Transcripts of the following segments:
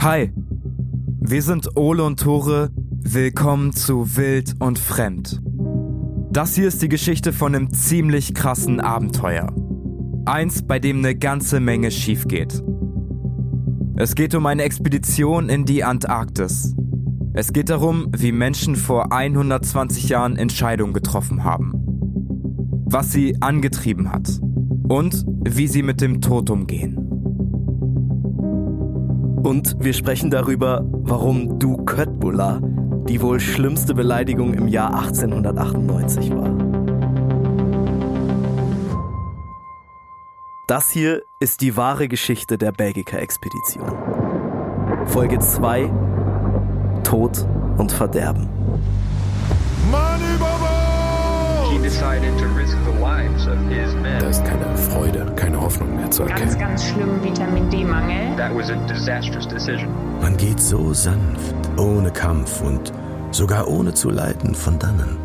Hi, wir sind Ole und Tore. Willkommen zu Wild und Fremd. Das hier ist die Geschichte von einem ziemlich krassen Abenteuer. Eins, bei dem eine ganze Menge schief geht. Es geht um eine Expedition in die Antarktis. Es geht darum, wie Menschen vor 120 Jahren Entscheidungen getroffen haben. Was sie angetrieben hat. Und wie sie mit dem Tod umgehen. Und wir sprechen darüber, warum du Köttbullar die wohl schlimmste Beleidigung im Jahr 1898 war. Das hier ist die wahre Geschichte der Belgica-Expedition. Folge 2 Tod und Verderben. Da ist keine Freude, keine Hoffnung mehr zu Ganz, erkennen. ganz schlimm Vitamin D-Mangel. That was a disastrous decision. Man geht so sanft, ohne Kampf und sogar ohne zu leiden von dannen.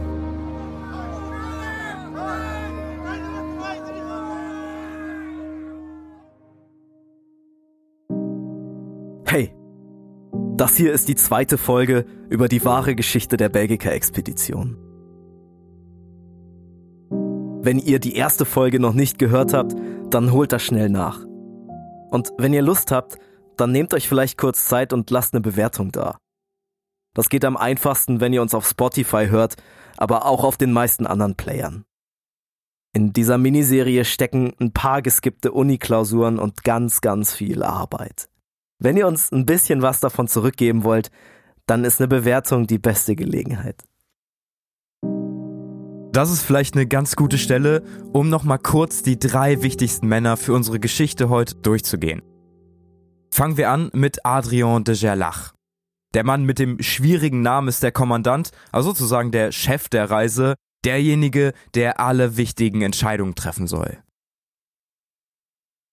Hey, das hier ist die zweite Folge über die wahre Geschichte der Belgica-Expedition. Wenn ihr die erste Folge noch nicht gehört habt, dann holt das schnell nach. Und wenn ihr Lust habt, dann nehmt euch vielleicht kurz Zeit und lasst eine Bewertung da. Das geht am einfachsten, wenn ihr uns auf Spotify hört, aber auch auf den meisten anderen Playern. In dieser Miniserie stecken ein paar geskippte Uni-Klausuren und ganz, ganz viel Arbeit. Wenn ihr uns ein bisschen was davon zurückgeben wollt, dann ist eine Bewertung die beste Gelegenheit. Das ist vielleicht eine ganz gute Stelle, um nochmal kurz die drei wichtigsten Männer für unsere Geschichte heute durchzugehen. Fangen wir an mit Adrien de Gerlach. Der Mann mit dem schwierigen Namen ist der Kommandant, also sozusagen der Chef der Reise, derjenige, der alle wichtigen Entscheidungen treffen soll.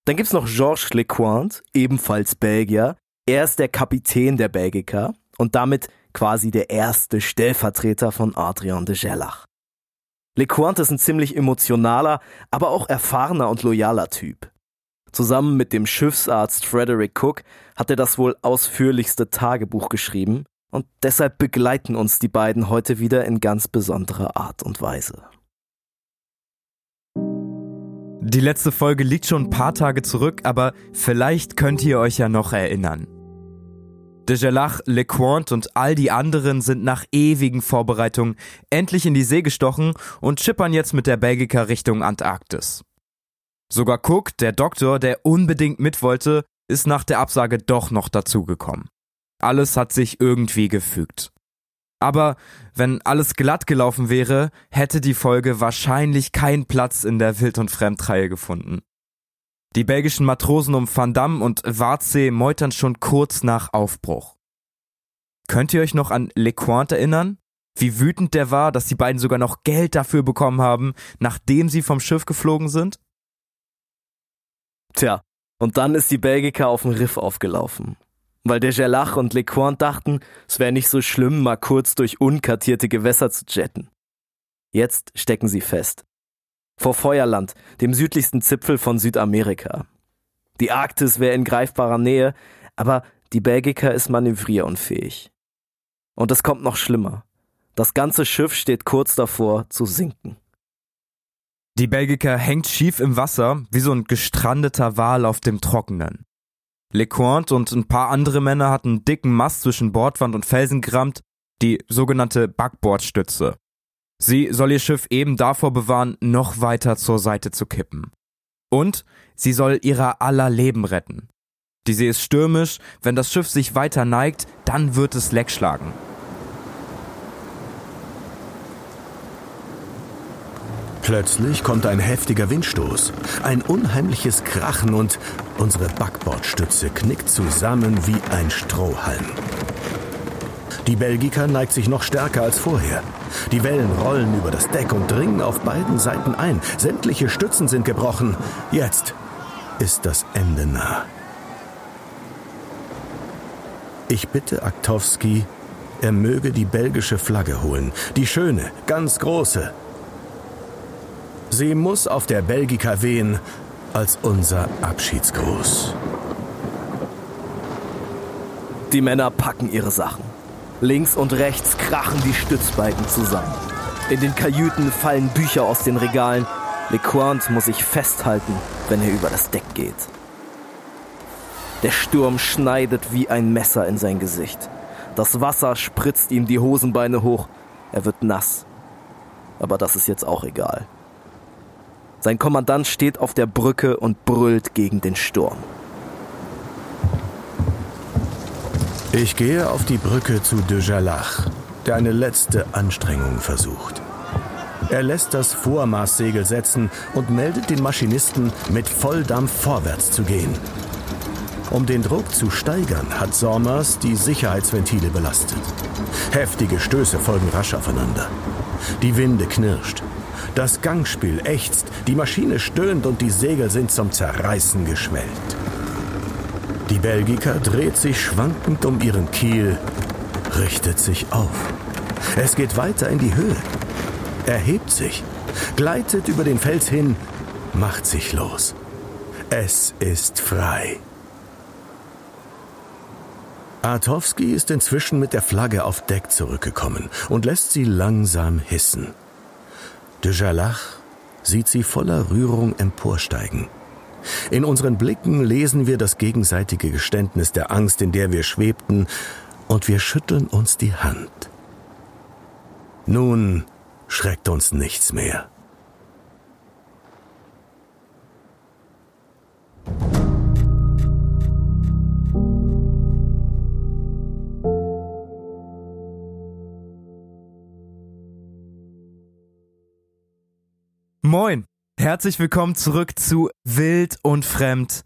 Dann gibt's noch Georges Lecointe, ebenfalls Belgier. Er ist der Kapitän der Belgica und damit quasi der erste Stellvertreter von Adrien de Gerlach. Lecointe ist ein ziemlich emotionaler, aber auch erfahrener und loyaler Typ. Zusammen mit dem Schiffsarzt Frederick Cook hat er das wohl ausführlichste Tagebuch geschrieben und deshalb begleiten uns die beiden heute wieder in ganz besonderer Art und Weise. Die letzte Folge liegt schon ein paar Tage zurück, aber vielleicht könnt ihr euch ja noch erinnern. De Gerlach, Lecointe und all die anderen sind nach ewigen Vorbereitungen endlich in die See gestochen und schippern jetzt mit der Belgica Richtung Antarktis. Sogar Cook, der Doktor, der unbedingt mit wollte, ist nach der Absage doch noch dazugekommen. Alles hat sich irgendwie gefügt. Aber wenn alles glatt gelaufen wäre, hätte die Folge wahrscheinlich keinen Platz in der Wild- und Fremdreihe gefunden. Die belgischen Matrosen um Van Damme und Wartsee meutern schon kurz nach Aufbruch. Könnt ihr euch noch an Lecointe erinnern? Wie wütend der war, dass die beiden sogar noch Geld dafür bekommen haben, nachdem sie vom Schiff geflogen sind? Tja, und dann ist die Belgica auf dem Riff aufgelaufen. Weil der Gerlach und Lecointe dachten, es wäre nicht so schlimm, mal kurz durch unkartierte Gewässer zu jetten. Jetzt stecken sie fest. Vor Feuerland, dem südlichsten Zipfel von Südamerika. Die Arktis wäre in greifbarer Nähe, aber die Belgica ist manövrierunfähig. Und es kommt noch schlimmer. Das ganze Schiff steht kurz davor zu sinken. Die Belgica hängt schief im Wasser, wie so ein gestrandeter Wal auf dem Trockenen. Lecointe und ein paar andere Männer hatten einen dicken Mast zwischen Bordwand und Felsen gerammt, die sogenannte Backbordstütze. Sie soll ihr Schiff eben davor bewahren, noch weiter zur Seite zu kippen. Und sie soll ihrer aller Leben retten. Die See ist stürmisch, wenn das Schiff sich weiter neigt, dann wird es Leck schlagen. Plötzlich kommt ein heftiger Windstoß, ein unheimliches Krachen und unsere Backbordstütze knickt zusammen wie ein Strohhalm. Die Belgica neigt sich noch stärker als vorher. Die Wellen rollen über das Deck und dringen auf beiden Seiten ein. Sämtliche Stützen sind gebrochen. Jetzt ist das Ende nah. Ich bitte Aktowski, er möge die belgische Flagge holen. Die schöne, ganz große. Sie muss auf der Belgica wehen als unser Abschiedsgruß. Die Männer packen ihre Sachen. Links und rechts krachen die Stützbalken zusammen. In den Kajüten fallen Bücher aus den Regalen. LeQuant muss sich festhalten, wenn er über das Deck geht. Der Sturm schneidet wie ein Messer in sein Gesicht. Das Wasser spritzt ihm die Hosenbeine hoch. Er wird nass. Aber das ist jetzt auch egal. Sein Kommandant steht auf der Brücke und brüllt gegen den Sturm. Ich gehe auf die Brücke zu de Jalach, der eine letzte Anstrengung versucht. Er lässt das Vormaßsegel setzen und meldet den Maschinisten, mit Volldampf vorwärts zu gehen. Um den Druck zu steigern, hat Sommers die Sicherheitsventile belastet. Heftige Stöße folgen rasch aufeinander. Die Winde knirscht. Das Gangspiel ächzt, die Maschine stöhnt und die Segel sind zum Zerreißen geschwellt. Die Belgiker dreht sich schwankend um ihren Kiel, richtet sich auf. Es geht weiter in die Höhe. Erhebt sich, gleitet über den Fels hin, macht sich los. Es ist frei. Artowski ist inzwischen mit der Flagge auf Deck zurückgekommen und lässt sie langsam hissen. De Jalach sieht sie voller Rührung emporsteigen. In unseren Blicken lesen wir das gegenseitige Geständnis der Angst, in der wir schwebten, und wir schütteln uns die Hand. Nun schreckt uns nichts mehr. Moin, herzlich willkommen zurück zu Wild und Fremd.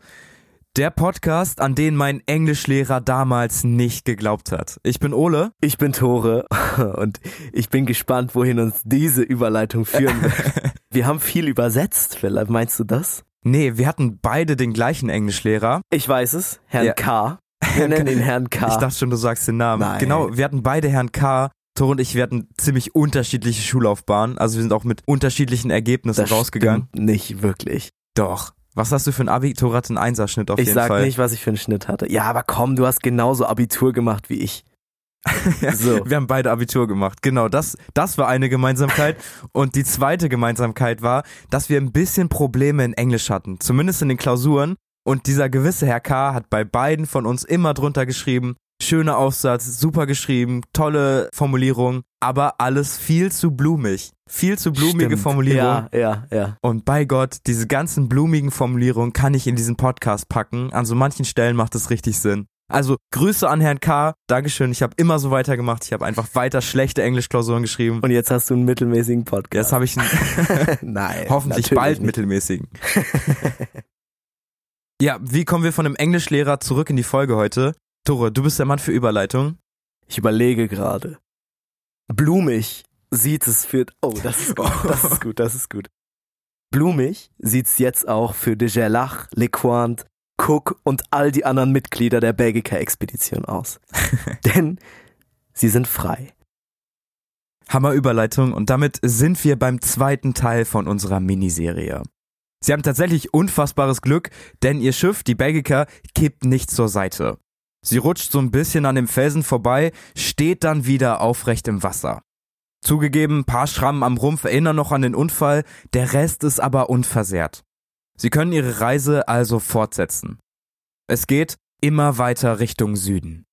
Der Podcast, an den mein Englischlehrer damals nicht geglaubt hat. Ich bin Ole. Ich bin Tore und ich bin gespannt, wohin uns diese Überleitung führen wird. Wir haben viel übersetzt, vielleicht meinst du das? Nee, wir hatten beide den gleichen Englischlehrer. Ich weiß es, Herrn Ja. K. Wir nennen ihn Herrn K. Ich dachte schon, du sagst den Namen. Nein. Genau, wir hatten beide Herrn K. Tore und ich, wir hatten ziemlich unterschiedliche Schullaufbahnen. Also wir sind auch mit unterschiedlichen Ergebnissen das rausgegangen. nicht wirklich. Doch. Was hast du für ein Abi? Tore hat einen Einserschnitt auf ich jeden sag Fall. nicht, was ich für einen Schnitt hatte. Ja, aber komm, du hast genauso Abitur gemacht wie ich. so. Wir haben beide Abitur gemacht. Genau, das, das war eine Gemeinsamkeit. Und die zweite Gemeinsamkeit war, dass wir ein bisschen Probleme in Englisch hatten. Zumindest in den Klausuren. Und dieser gewisse Herr K. hat bei beiden von uns immer drunter geschrieben, schöner Aufsatz, super geschrieben, tolle Formulierung, aber alles viel zu blumig. Viel zu blumige Stimmt. Formulierung. Ja, ja, ja. Und bei Gott, diese ganzen blumigen Formulierungen kann ich in diesen Podcast packen. An so manchen Stellen macht es richtig Sinn. Also Grüße an Herrn K. Dankeschön. Ich habe immer so weitergemacht. Ich habe einfach weiter schlechte Englischklausuren geschrieben. Und jetzt hast du einen mittelmäßigen Podcast. Jetzt habe ich einen Nein. hoffentlich bald nicht. mittelmäßigen. ja, wie kommen wir von einem Englischlehrer zurück in die Folge heute? Tore, du bist der Mann für Überleitung. Ich überlege gerade. Blumig sieht es für. Oh, das ist gut. Das ist gut, das ist gut. Blumig sieht's jetzt auch für de Gerlach, Lequant, Cook und all die anderen Mitglieder der Belgica-Expedition aus. Denn sie sind frei. Hammer Überleitung und damit sind wir beim zweiten Teil von unserer Miniserie. Sie haben tatsächlich unfassbares Glück, denn ihr Schiff, die Belgica, kippt nicht zur Seite. Sie rutscht so ein bisschen an dem Felsen vorbei, steht dann wieder aufrecht im Wasser. Zugegeben, ein paar Schrammen am Rumpf erinnern noch an den Unfall, der Rest ist aber unversehrt. Sie können ihre Reise also fortsetzen. Es geht immer weiter Richtung Süden.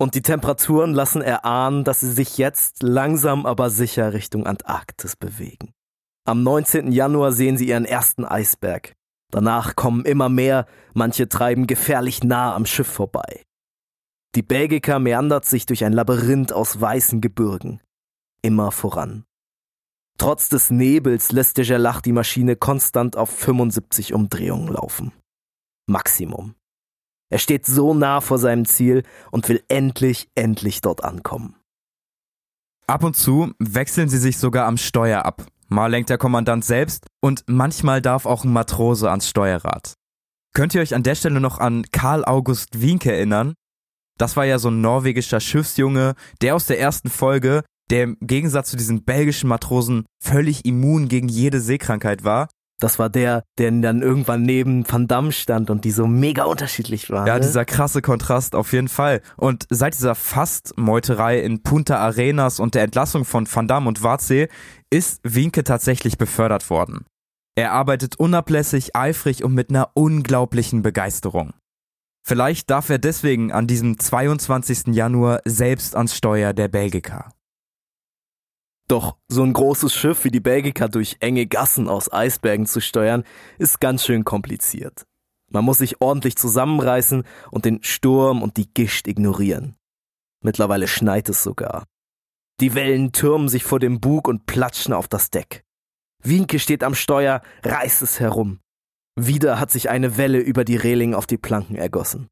Und die Temperaturen lassen erahnen, dass sie sich jetzt langsam aber sicher Richtung Antarktis bewegen. Am 19. Januar sehen sie ihren ersten Eisberg. Danach kommen immer mehr, manche treiben gefährlich nah am Schiff vorbei. Die Belgica meandert sich durch ein Labyrinth aus weißen Gebirgen. Immer voran. Trotz des Nebels lässt der Gerlach die Maschine konstant auf 75 Umdrehungen laufen. Maximum. Er steht so nah vor seinem Ziel und will endlich, endlich dort ankommen. Ab und zu wechseln sie sich sogar am Steuer ab. Mal lenkt der Kommandant selbst und manchmal darf auch ein Matrose ans Steuerrad. Könnt ihr euch an der Stelle noch an Karl August Wienke erinnern? Das war ja so ein norwegischer Schiffsjunge, der aus der ersten Folge, der im Gegensatz zu diesen belgischen Matrosen völlig immun gegen jede Seekrankheit war. Das war der, der dann irgendwann neben Van Damme stand und die so mega unterschiedlich waren. Ja, ne? dieser krasse Kontrast auf jeden Fall. Und seit dieser Fast-Meuterei in Punta Arenas und der Entlassung von Van Damme und Warze ist Wienke tatsächlich befördert worden. Er arbeitet unablässig, eifrig und mit einer unglaublichen Begeisterung. Vielleicht darf er deswegen an diesem 22. Januar selbst ans Steuer der Belgica. Doch so ein großes Schiff wie die Belgica durch enge Gassen aus Eisbergen zu steuern, ist ganz schön kompliziert. Man muss sich ordentlich zusammenreißen und den Sturm und die Gischt ignorieren. Mittlerweile schneit es sogar. Die Wellen türmen sich vor dem Bug und platschen auf das Deck. Wienke steht am Steuer, reißt es herum. Wieder hat sich eine Welle über die Reling auf die Planken ergossen.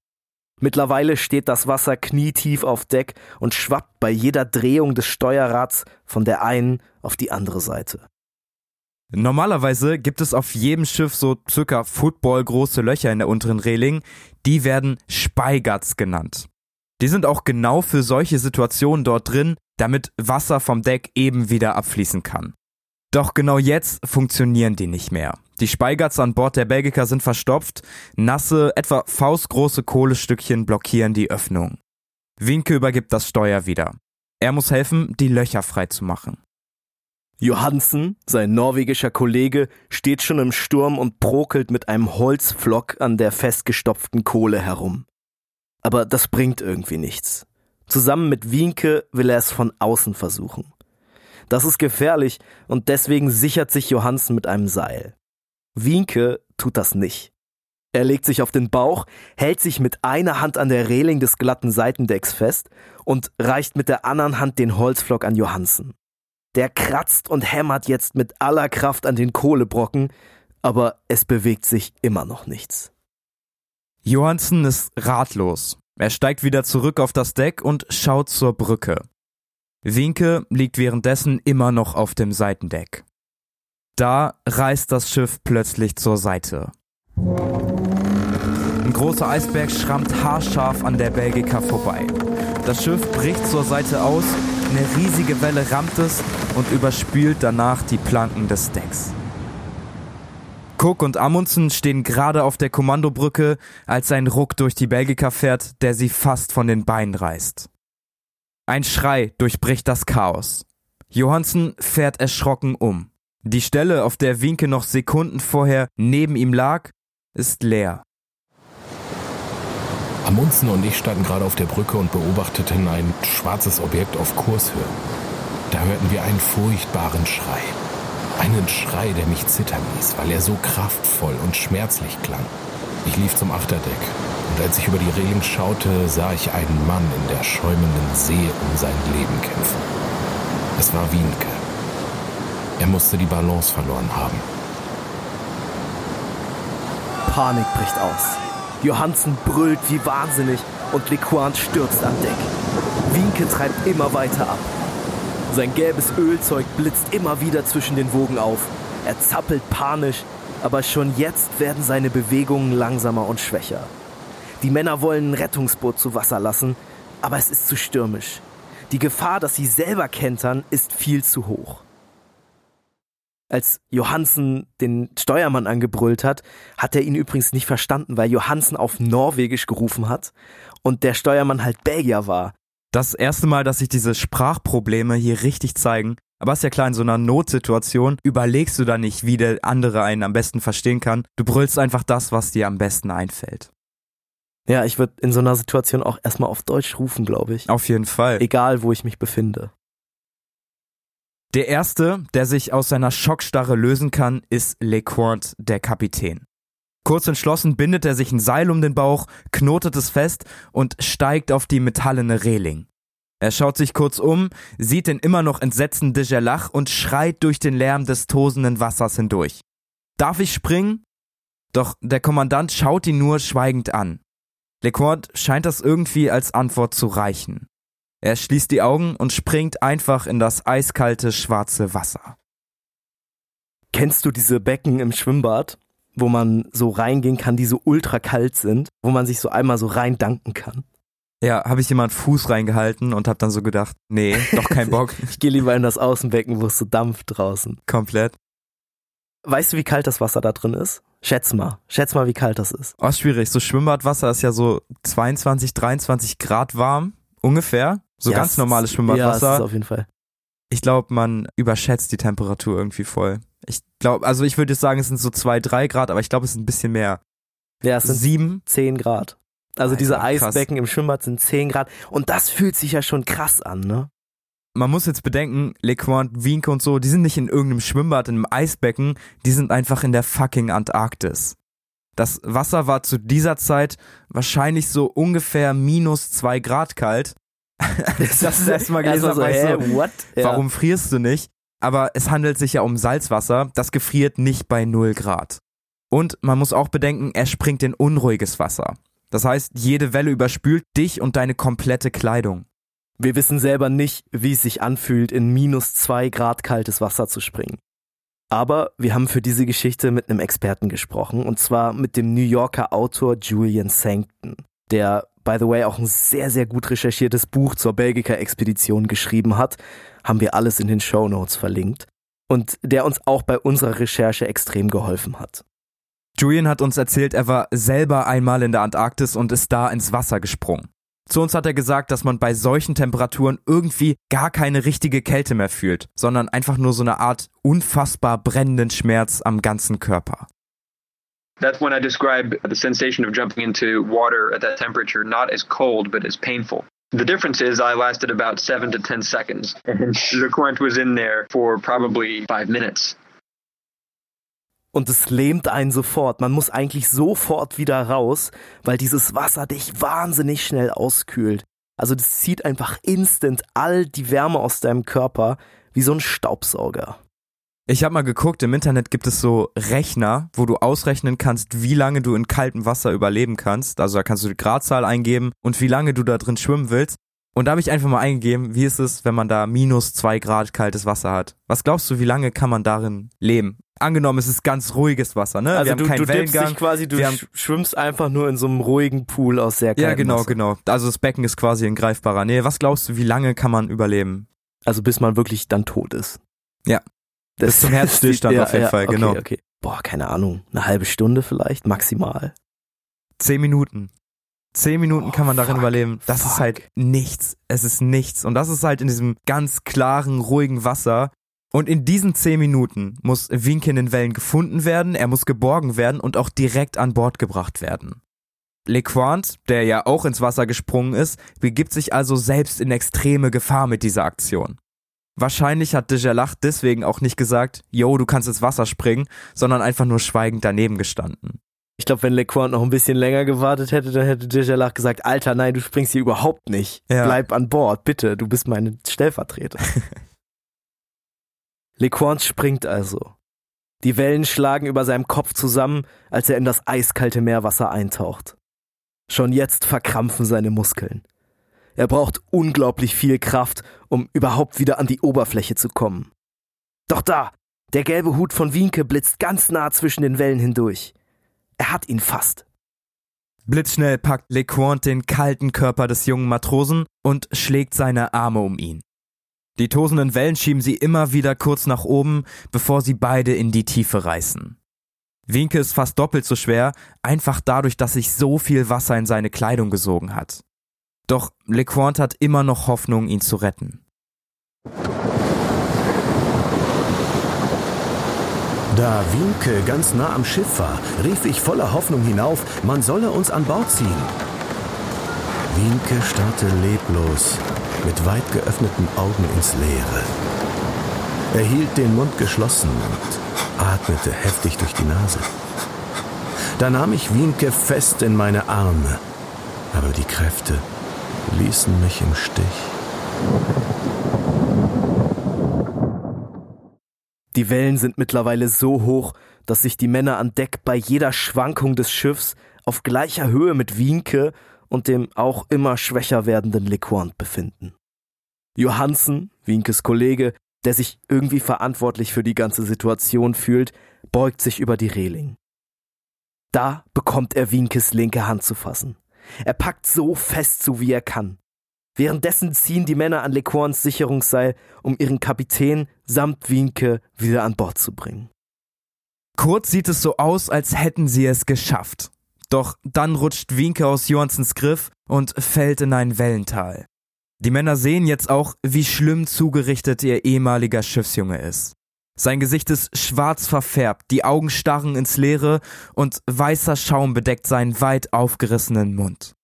Mittlerweile steht das Wasser knietief auf Deck und schwappt bei jeder Drehung des Steuerrads von der einen auf die andere Seite. Normalerweise gibt es auf jedem Schiff so circa footballgroße Löcher in der unteren Reling. Die werden Speigatz genannt. Die sind auch genau für solche Situationen dort drin, damit Wasser vom Deck eben wieder abfließen kann. Doch genau jetzt funktionieren die nicht mehr. Die Speigatz an Bord der Belgica sind verstopft, nasse, etwa faustgroße Kohlestückchen blockieren die Öffnung. Wienke übergibt das Steuer wieder. Er muss helfen, die Löcher freizumachen. Johansen, sein norwegischer Kollege, steht schon im Sturm und brokelt mit einem Holzpflock an der festgestopften Kohle herum. Aber das bringt irgendwie nichts. Zusammen mit Wienke will er es von außen versuchen. Das ist gefährlich und deswegen sichert sich Johansen mit einem Seil. Wienke tut das nicht. Er legt sich auf den Bauch, hält sich mit einer Hand an der Reling des glatten Seitendecks fest und reicht mit der anderen Hand den Holzflock an Johansen. Der kratzt und hämmert jetzt mit aller Kraft an den Kohlebrocken, aber es bewegt sich immer noch nichts. Johansen ist ratlos. Er steigt wieder zurück auf das Deck und schaut zur Brücke. Wienke liegt währenddessen immer noch auf dem Seitendeck. Da reißt das Schiff plötzlich zur Seite. Ein großer Eisberg schrammt haarscharf an der Belgica vorbei. Das Schiff bricht zur Seite aus, eine riesige Welle rammt es und überspült danach die Planken des Decks. Cook und Amundsen stehen gerade auf der Kommandobrücke, als ein Ruck durch die Belgica fährt, der sie fast von den Beinen reißt. Ein Schrei durchbricht das Chaos. Johansen fährt erschrocken um. Die Stelle, auf der Winke noch Sekunden vorher neben ihm lag, ist leer. Amundsen und ich standen gerade auf der Brücke und beobachteten ein schwarzes Objekt auf Kurshöhe. Da hörten wir einen furchtbaren Schrei. Einen Schrei, der mich zittern ließ, weil er so kraftvoll und schmerzlich klang. Ich lief zum Achterdeck und als ich über die Reling schaute, sah ich einen Mann in der schäumenden See um sein Leben kämpfen. Es war Wienke. Er musste die Balance verloren haben. Panik bricht aus. Johansen brüllt wie wahnsinnig und Lequant stürzt an Deck. Wienke treibt immer weiter ab. Sein gelbes Ölzeug blitzt immer wieder zwischen den Wogen auf. Er zappelt panisch, aber schon jetzt werden seine Bewegungen langsamer und schwächer. Die Männer wollen ein Rettungsboot zu Wasser lassen, aber es ist zu stürmisch. Die Gefahr, dass sie selber kentern, ist viel zu hoch. Als Johansen den Steuermann angebrüllt hat, hat er ihn übrigens nicht verstanden, weil Johansen auf Norwegisch gerufen hat und der Steuermann halt Belgier war. Das erste Mal, dass sich diese Sprachprobleme hier richtig zeigen. Aber ist ja klar, in so einer Notsituation überlegst du da nicht, wie der andere einen am besten verstehen kann. Du brüllst einfach das, was dir am besten einfällt. Ja, ich würde in so einer Situation auch erstmal auf Deutsch rufen, glaube ich. Auf jeden Fall. Egal, wo ich mich befinde. Der erste, der sich aus seiner Schockstarre lösen kann, ist LeCointe, der Kapitän. Kurz entschlossen bindet er sich ein Seil um den Bauch, knotet es fest und steigt auf die metallene Reling. Er schaut sich kurz um, sieht den immer noch entsetzten de Gerlach und schreit durch den Lärm des tosenden Wassers hindurch. Darf ich springen? Doch der Kommandant schaut ihn nur schweigend an. Lecointe scheint das irgendwie als Antwort zu reichen. Er schließt die Augen und springt einfach in das eiskalte schwarze Wasser. Kennst du diese Becken im Schwimmbad, wo man so reingehen kann, die so ultra kalt sind, wo man sich so einmal so rein danken kann? Ja, habe ich jemand Fuß reingehalten und habe dann so gedacht, nee, doch kein Bock. ich gehe lieber in das Außenbecken, wo es so dampft draußen. Komplett. Weißt du, wie kalt das Wasser da drin ist? Schätz mal. Schätz mal, wie kalt das ist. Oh, schwierig. So Schwimmbadwasser ist ja so 22, 23 Grad warm. Ungefähr. So Ja, ganz normales Ja, es Schwimmbadwasser. ist auf jeden Fall. ich glaube, man überschätzt die Temperatur irgendwie voll. Ich glaube, also ich würde jetzt sagen, es sind so zwei, drei Grad, aber ich glaube, es sind ein bisschen mehr. Ja, es sind Sieben. 10 Grad. Also Alter, diese krass. Eisbecken im Schwimmbad sind 10 Grad. Und das fühlt sich ja schon krass an, ne? Man muss jetzt bedenken, LeQuant, Wienke und so, die sind nicht in irgendeinem Schwimmbad, in einem Eisbecken, die sind einfach in der fucking Antarktis. Das Wasser war zu dieser Zeit wahrscheinlich so ungefähr minus zwei Grad kalt. das ist das erste Mal gelesen, habe, war ich so, what? Ja. warum frierst du nicht? Aber es handelt sich ja um Salzwasser, das gefriert nicht bei 0 Grad. Und man muss auch bedenken, er springt in unruhiges Wasser. Das heißt, jede Welle überspült dich und deine komplette Kleidung. Wir wissen selber nicht, wie es sich anfühlt, in minus zwei Grad kaltes Wasser zu springen. Aber wir haben für diese Geschichte mit einem Experten gesprochen, und zwar mit dem New Yorker Autor Julian Sankton, der, by the way, auch ein sehr, sehr gut recherchiertes Buch zur Belgica-Expedition geschrieben hat. Haben wir alles in den Show Notes verlinkt. Und der uns auch bei unserer Recherche extrem geholfen hat. Julian hat uns erzählt, er war selber einmal in der Antarktis und ist da ins Wasser gesprungen. Zu uns hat er gesagt, dass man bei solchen Temperaturen irgendwie gar keine richtige Kälte mehr fühlt, sondern einfach nur so eine Art unfassbar brennenden Schmerz am ganzen Körper. That's when I describe the sensation of jumping into water at that temperature not as cold, but as painful. The difference is I lasted about seven to ten seconds, and LeQuant was in there for probably five minutes. Und es lähmt einen sofort. Man muss eigentlich sofort wieder raus, weil dieses Wasser dich wahnsinnig schnell auskühlt. Also das zieht einfach instant all die Wärme aus deinem Körper wie so ein Staubsauger. Ich habe mal geguckt, im Internet gibt es so Rechner, wo du ausrechnen kannst, wie lange du in kaltem Wasser überleben kannst. Also da kannst du die Gradzahl eingeben und wie lange du da drin schwimmen willst. Und da habe ich einfach mal eingegeben, wie ist es, wenn man da minus zwei Grad kaltes Wasser hat. Was glaubst du, wie lange kann man darin leben? Angenommen, es ist ganz ruhiges Wasser, ne? Also Wir haben du, keinen du Wellengang. dich quasi, du haben- sch- schwimmst einfach nur in so einem ruhigen Pool aus sehr kaltem Ja, genau, Wasser. genau. Also das Becken ist quasi in greifbarer Nähe. Was glaubst du, wie lange kann man überleben? Also bis man wirklich dann tot ist. Ja. Das Bis zum Herzstillstand ja, auf jeden ja, Fall, okay, genau. Okay. Boah, keine Ahnung. Eine halbe Stunde vielleicht, maximal. Zehn Minuten. Zehn Minuten Oh, kann man darin fuck, überleben. Das fuck. ist halt nichts. Es ist nichts. Und das ist halt in diesem ganz klaren, ruhigen Wasser. Und in diesen zehn Minuten muss Winke in den Wellen gefunden werden, er muss geborgen werden und auch direkt an Bord gebracht werden. LeQuant, der ja auch ins Wasser gesprungen ist, begibt sich also selbst in extreme Gefahr mit dieser Aktion. Wahrscheinlich hat Dejalach deswegen auch nicht gesagt, yo, du kannst ins Wasser springen, sondern einfach nur schweigend daneben gestanden. Ich glaube, wenn LeQuant noch ein bisschen länger gewartet hätte, dann hätte Dejalach gesagt, Alter, nein, du springst hier überhaupt nicht. Ja. Bleib an Bord, bitte, du bist meine Stellvertreter. LeQuant springt also. Die Wellen schlagen über seinem Kopf zusammen, als er in das eiskalte Meerwasser eintaucht. Schon jetzt verkrampfen seine Muskeln. Er braucht unglaublich viel Kraft, um überhaupt wieder an die Oberfläche zu kommen. Doch da, der gelbe Hut von Wienke blitzt ganz nah zwischen den Wellen hindurch. Er hat ihn fast. Blitzschnell packt LeQuant den kalten Körper des jungen Matrosen und schlägt seine Arme um ihn. Die tosenden Wellen schieben sie immer wieder kurz nach oben, bevor sie beide in die Tiefe reißen. Winke ist fast doppelt so schwer, einfach dadurch, dass sich so viel Wasser in seine Kleidung gesogen hat. Doch LeQuant hat immer noch Hoffnung, ihn zu retten. Da Wienke ganz nah am Schiff war, rief ich voller Hoffnung hinauf, man solle uns an Bord ziehen. Wienke starrte leblos, mit weit geöffneten Augen ins Leere. Er hielt den Mund geschlossen und atmete heftig durch die Nase. Da nahm ich Wienke fest in meine Arme, aber die Kräfte ließen mich im Stich. Die Wellen sind mittlerweile so hoch, dass sich die Männer an Deck bei jeder Schwankung des Schiffs auf gleicher Höhe mit Wienke und dem auch immer schwächer werdenden LeQuant befinden. Johansen, Wienkes Kollege, der sich irgendwie verantwortlich für die ganze Situation fühlt, beugt sich über die Reling. Da bekommt er Wienkes linke Hand zu fassen. Er packt so fest zu, wie er kann. Währenddessen ziehen die Männer an LeQuants Sicherungsseil, um ihren Kapitän samt Wienke wieder an Bord zu bringen. Kurz sieht es so aus, als hätten sie es geschafft. Doch dann rutscht Wienke aus Johansens Griff und fällt in ein Wellental. Die Männer sehen jetzt auch, wie schlimm zugerichtet ihr ehemaliger Schiffsjunge ist. Sein Gesicht ist schwarz verfärbt, die Augen starren ins Leere und weißer Schaum bedeckt seinen weit aufgerissenen Mund.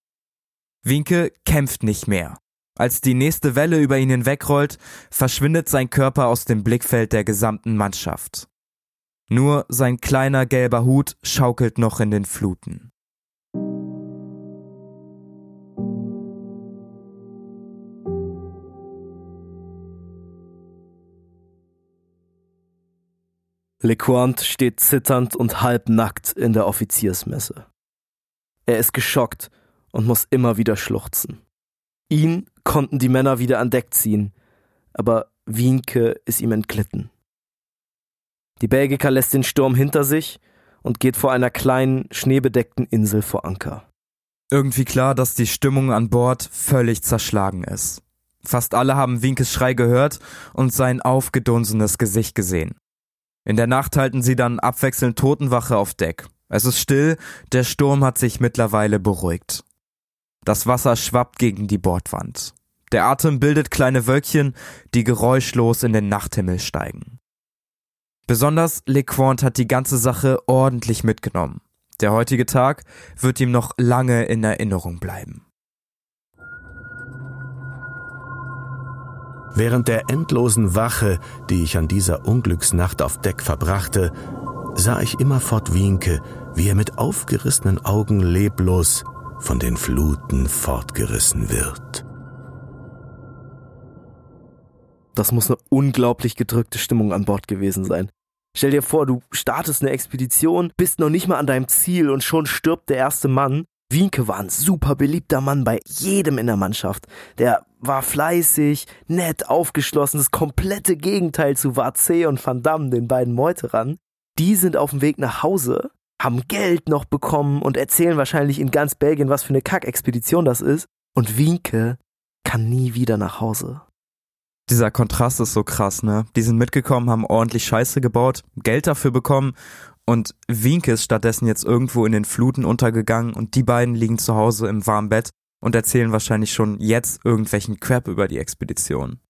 Winke kämpft nicht mehr. Als die nächste Welle über ihn hinwegrollt, verschwindet sein Körper aus dem Blickfeld der gesamten Mannschaft. Nur sein kleiner gelber Hut schaukelt noch in den Fluten. LeQuant steht zitternd und halbnackt in der Offiziersmesse. Er ist geschockt und muss immer wieder schluchzen. Ihn konnten die Männer wieder an Deck ziehen, aber Wienke ist ihm entglitten. Die Belgiker lässt den Sturm hinter sich und geht vor einer kleinen, schneebedeckten Insel vor Anker. Irgendwie klar, dass die Stimmung an Bord völlig zerschlagen ist. Fast alle haben Winkes Schrei gehört und sein aufgedunsenes Gesicht gesehen. In der Nacht halten sie dann abwechselnd Totenwache auf Deck. Es ist still, der Sturm hat sich mittlerweile beruhigt. Das Wasser schwappt gegen die Bordwand. Der Atem bildet kleine Wölkchen, die geräuschlos in den Nachthimmel steigen. Besonders LeQuant hat die ganze Sache ordentlich mitgenommen. Der heutige Tag wird ihm noch lange in Erinnerung bleiben. Während der endlosen Wache, die ich an dieser Unglücksnacht auf Deck verbrachte, sah ich immerfort Wienke, wie er mit aufgerissenen Augen leblos von den Fluten fortgerissen wird. Das muss eine unglaublich gedrückte Stimmung an Bord gewesen sein. Stell dir vor, du startest eine Expedition, bist noch nicht mal an deinem Ziel und schon stirbt der erste Mann. Wienke war ein super beliebter Mann bei jedem in der Mannschaft. Der war fleißig, nett, aufgeschlossen, das komplette Gegenteil zu Varze und Van Damme, den beiden Meuterern. Die sind auf dem Weg nach Hause, haben Geld noch bekommen und erzählen wahrscheinlich in ganz Belgien, was für eine Kackexpedition das ist. Und Wienke kann nie wieder nach Hause. Dieser Kontrast ist so krass, ne? Die sind mitgekommen, haben ordentlich Scheiße gebaut, Geld dafür bekommen und Wienke ist stattdessen jetzt irgendwo in den Fluten untergegangen und die beiden liegen zu Hause im warmen Bett und erzählen wahrscheinlich schon jetzt irgendwelchen Crap über die Expedition.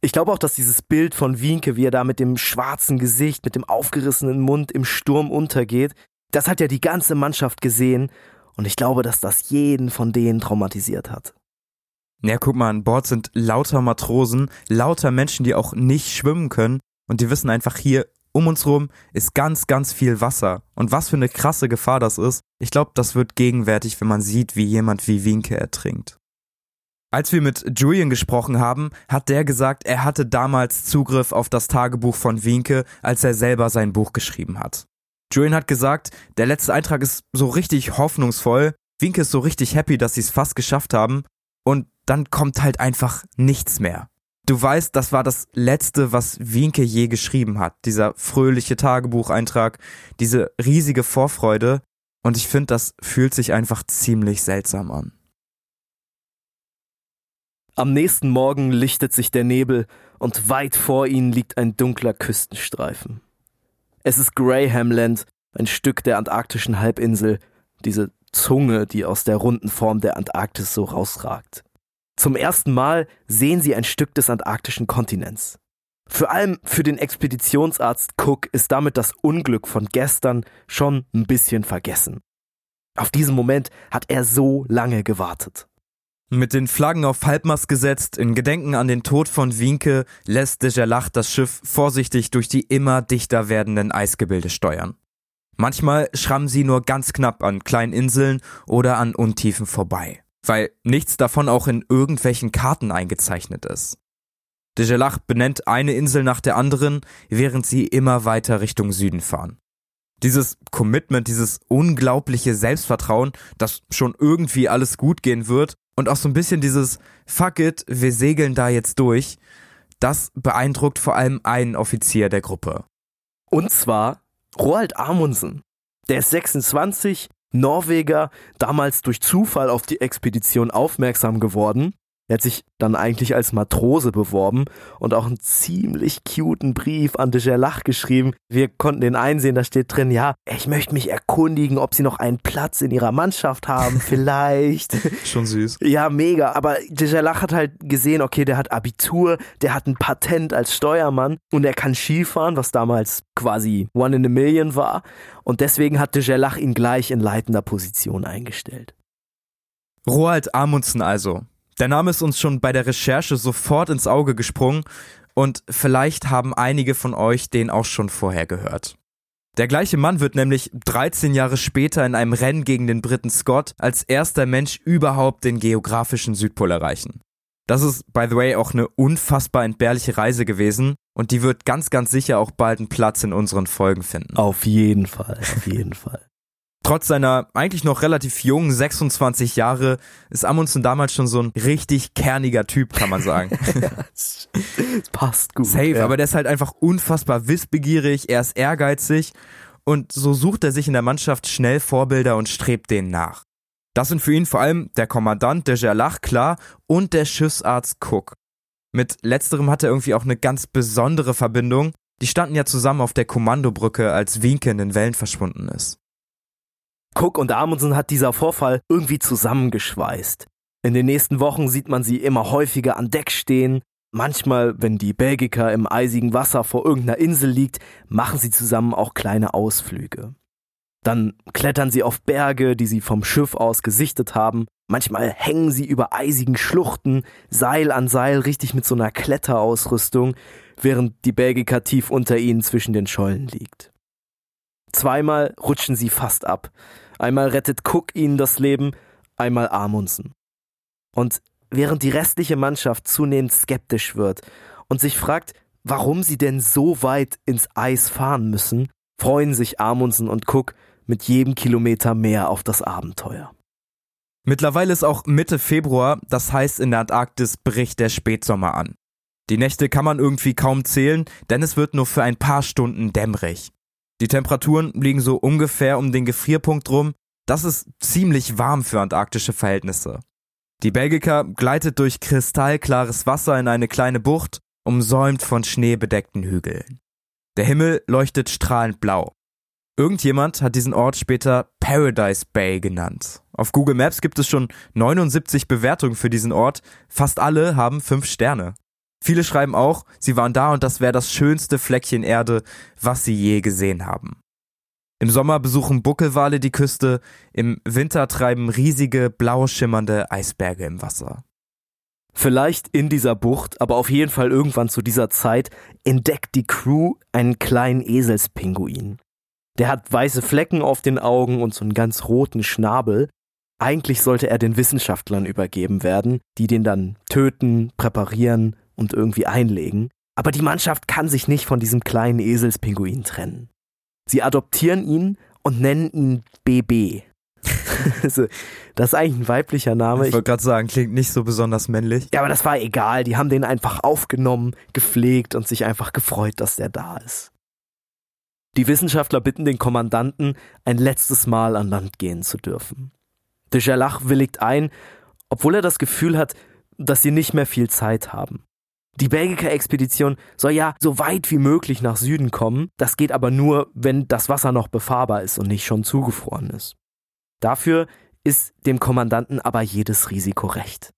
Ich glaube auch, dass dieses Bild von Wienke, wie er da mit dem schwarzen Gesicht, mit dem aufgerissenen Mund im Sturm untergeht, das hat ja die ganze Mannschaft gesehen und ich glaube, dass das jeden von denen traumatisiert hat. Ja, guck mal, an Bord sind lauter Matrosen, lauter Menschen, die auch nicht schwimmen können und die wissen einfach hier, um uns rum ist ganz, ganz viel Wasser. Und was für eine krasse Gefahr das ist, ich glaube, das wird gegenwärtig, wenn man sieht, wie jemand wie Winke ertrinkt. Als wir mit Julian gesprochen haben, hat der gesagt, er hatte damals Zugriff auf das Tagebuch von Winke, als er selber sein Buch geschrieben hat. Julian hat gesagt, der letzte Eintrag ist so richtig hoffnungsvoll, Winke ist so richtig happy, dass sie es fast geschafft haben, und dann kommt halt einfach nichts mehr. Du weißt, das war das letzte, was Wienke je geschrieben hat. Dieser fröhliche Tagebucheintrag, diese riesige Vorfreude. Und ich finde, das fühlt sich einfach ziemlich seltsam an. Am nächsten Morgen lichtet sich der Nebel und weit vor ihnen liegt ein dunkler Küstenstreifen. Es ist Grahamland, ein Stück der antarktischen Halbinsel, diese Zunge, die aus der runden Form der Antarktis so rausragt. Zum ersten Mal sehen sie ein Stück des antarktischen Kontinents. Vor allem für den Expeditionsarzt Cook ist damit das Unglück von gestern schon ein bisschen vergessen. Auf diesen Moment hat er so lange gewartet. Mit den Flaggen auf Halbmast gesetzt, in Gedenken an den Tod von Wienke, lässt de Gerlach das Schiff vorsichtig durch die immer dichter werdenden Eisgebilde steuern. Manchmal schrammen sie nur ganz knapp an kleinen Inseln oder an Untiefen vorbei weil nichts davon auch in irgendwelchen Karten eingezeichnet ist. De Gelach benennt eine Insel nach der anderen, während sie immer weiter Richtung Süden fahren. Dieses Commitment, dieses unglaubliche Selbstvertrauen, dass schon irgendwie alles gut gehen wird und auch so ein bisschen dieses Fuck it, wir segeln da jetzt durch, das beeindruckt vor allem einen Offizier der Gruppe. Und zwar Roald Amundsen. Der ist 26, Norweger, damals durch Zufall auf die Expedition aufmerksam geworden. Er hat sich dann eigentlich als Matrose beworben und auch einen ziemlich cuten Brief an de Gerlach geschrieben. Wir konnten den einsehen, da steht drin, ja, ich möchte mich erkundigen, ob sie noch einen Platz in ihrer Mannschaft haben, vielleicht. Schon süß. Ja, mega. Aber de Gerlach hat halt gesehen, okay, der hat Abitur, der hat ein Patent als Steuermann und er kann Skifahren, was damals quasi one in a million war. Und deswegen hat de Gerlach ihn gleich in leitender Position eingestellt. Roald Amundsen also. Der Name ist uns schon bei der Recherche sofort ins Auge gesprungen und vielleicht haben einige von euch den auch schon vorher gehört. Der gleiche Mann wird nämlich 13 Jahre später in einem Rennen gegen den Briten Scott als erster Mensch überhaupt den geografischen Südpol erreichen. Das ist, by the way, auch eine unfassbar entbehrliche Reise gewesen und die wird ganz, ganz sicher auch bald einen Platz in unseren Folgen finden. Auf jeden Fall, auf jeden Fall. Trotz seiner eigentlich noch relativ jungen 26 Jahre ist Amundsen damals schon so ein richtig kerniger Typ, kann man sagen. das passt gut. Safe, ja. aber der ist halt einfach unfassbar wissbegierig, er ist ehrgeizig und so sucht er sich in der Mannschaft schnell Vorbilder und strebt denen nach. Das sind für ihn vor allem der Kommandant, der Gerlach, klar, und der Schiffsarzt Cook. Mit letzterem hat er irgendwie auch eine ganz besondere Verbindung. Die standen ja zusammen auf der Kommandobrücke, als Wienke in den Wellen verschwunden ist. Cook und Amundsen hat dieser Vorfall irgendwie zusammengeschweißt. In den nächsten Wochen sieht man sie immer häufiger an Deck stehen. Manchmal, wenn die Belgiker im eisigen Wasser vor irgendeiner Insel liegt, machen sie zusammen auch kleine Ausflüge. Dann klettern sie auf Berge, die sie vom Schiff aus gesichtet haben. Manchmal hängen sie über eisigen Schluchten, Seil an Seil, richtig mit so einer Kletterausrüstung, während die Belgiker tief unter ihnen zwischen den Schollen liegt. Zweimal rutschen sie fast ab. Einmal rettet Cook ihnen das Leben, einmal Amundsen. Und während die restliche Mannschaft zunehmend skeptisch wird und sich fragt, warum sie denn so weit ins Eis fahren müssen, freuen sich Amundsen und Cook mit jedem Kilometer mehr auf das Abenteuer. Mittlerweile ist auch Mitte Februar, das heißt in der Antarktis bricht der Spätsommer an. Die Nächte kann man irgendwie kaum zählen, denn es wird nur für ein paar Stunden dämmerig. Die Temperaturen liegen so ungefähr um den Gefrierpunkt rum. Das ist ziemlich warm für antarktische Verhältnisse. Die Belgica gleitet durch kristallklares Wasser in eine kleine Bucht, umsäumt von schneebedeckten Hügeln. Der Himmel leuchtet strahlend blau. Irgendjemand hat diesen Ort später Paradise Bay genannt. Auf Google Maps gibt es schon 79 Bewertungen für diesen Ort. Fast alle haben 5 Sterne. Viele schreiben auch, sie waren da und das wäre das schönste Fleckchen Erde, was sie je gesehen haben. Im Sommer besuchen Buckelwale die Küste, im Winter treiben riesige, blau schimmernde Eisberge im Wasser. Vielleicht in dieser Bucht, aber auf jeden Fall irgendwann zu dieser Zeit, entdeckt die Crew einen kleinen Eselspinguin. Der hat weiße Flecken auf den Augen und so einen ganz roten Schnabel. Eigentlich sollte er den Wissenschaftlern übergeben werden, die den dann töten, präparieren und irgendwie einlegen. Aber die Mannschaft kann sich nicht von diesem kleinen Eselspinguin trennen. Sie adoptieren ihn und nennen ihn BB. Also, das ist eigentlich ein weiblicher Name. Ich wollte gerade sagen, klingt nicht so besonders männlich. Ja, aber das war egal. Die haben den einfach aufgenommen, gepflegt und sich einfach gefreut, dass der da ist. Die Wissenschaftler bitten den Kommandanten, ein letztes Mal an Land gehen zu dürfen. De Gerlach willigt ein, obwohl er das Gefühl hat, dass sie nicht mehr viel Zeit haben. Die Belgica-Expedition soll ja so weit wie möglich nach Süden kommen, das geht aber nur, wenn das Wasser noch befahrbar ist und nicht schon zugefroren ist. Dafür ist dem Kommandanten aber jedes Risiko recht.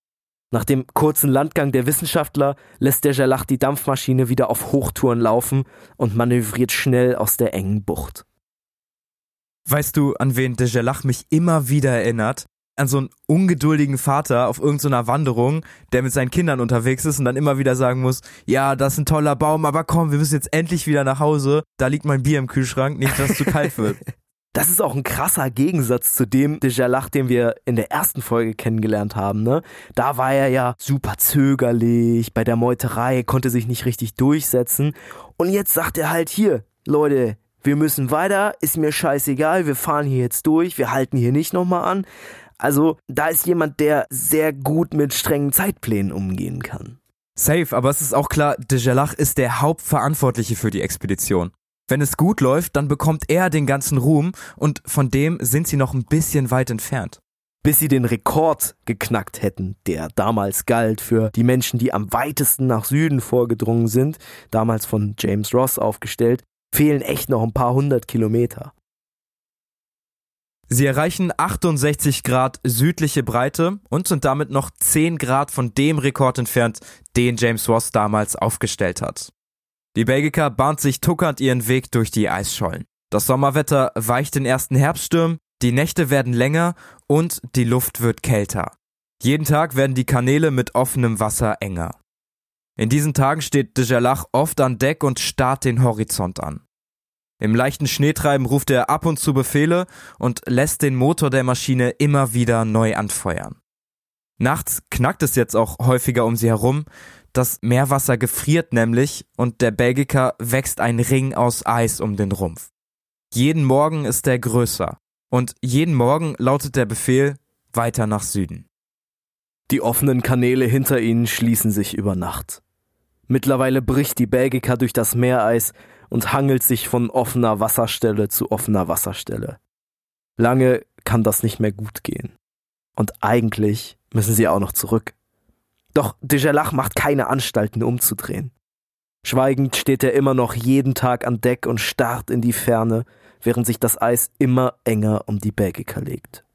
Nach dem kurzen Landgang der Wissenschaftler lässt der Gerlach die Dampfmaschine wieder auf Hochtouren laufen und manövriert schnell aus der engen Bucht. Weißt du, an wen de Gerlach mich immer wieder erinnert? An so einen ungeduldigen Vater auf irgendeiner Wanderung, der mit seinen Kindern unterwegs ist und dann immer wieder sagen muss, ja, das ist ein toller Baum, aber komm, wir müssen jetzt endlich wieder nach Hause. Da liegt mein Bier im Kühlschrank, nicht, dass es zu kalt wird. Das ist auch ein krasser Gegensatz zu dem de Gerlach, den wir in der ersten Folge kennengelernt haben. Ne? Da war er ja super zögerlich, bei der Meuterei konnte sich nicht richtig durchsetzen. Und jetzt sagt er halt hier, Leute, wir müssen weiter, ist mir scheißegal, wir fahren hier jetzt durch, wir halten hier nicht nochmal an. Also da ist jemand, der sehr gut mit strengen Zeitplänen umgehen kann. Safe, aber es ist auch klar, de Gerlach ist der Hauptverantwortliche für die Expedition. Wenn es gut läuft, dann bekommt er den ganzen Ruhm und von dem sind sie noch ein bisschen weit entfernt. bis sie den Rekord geknackt hätten, der damals galt für die Menschen, die am weitesten nach Süden vorgedrungen sind, damals von James Ross aufgestellt, fehlen echt noch ein paar hundert Kilometer. Sie erreichen 68 Grad südliche Breite und sind damit noch 10 Grad von dem Rekord entfernt, den James Ross damals aufgestellt hat. Die Belgiker bahnt sich tuckernd ihren Weg durch die Eisschollen. Das Sommerwetter weicht den ersten Herbststürmen, die Nächte werden länger und die Luft wird kälter. Jeden Tag werden die Kanäle mit offenem Wasser enger. In diesen Tagen steht de Gerlach oft an Deck und starrt den Horizont an. Im leichten Schneetreiben ruft er ab und zu Befehle und lässt den Motor der Maschine immer wieder neu anfeuern. Nachts knackt es jetzt auch häufiger um sie herum, das Meerwasser gefriert nämlich und der Belgiker wächst ein Ring aus Eis um den Rumpf. Jeden Morgen ist er größer und jeden Morgen lautet der Befehl weiter nach Süden. Die offenen Kanäle hinter ihnen schließen sich über Nacht. Mittlerweile bricht die Belgica durch das Meereis und hangelt sich von offener Wasserstelle zu offener Wasserstelle. Lange kann das nicht mehr gut gehen. Und eigentlich müssen sie auch noch zurück. Doch Dejalach macht keine Anstalten umzudrehen. Schweigend steht er immer noch jeden Tag an Deck und starrt in die Ferne, während sich das Eis immer enger um die Belgica legt.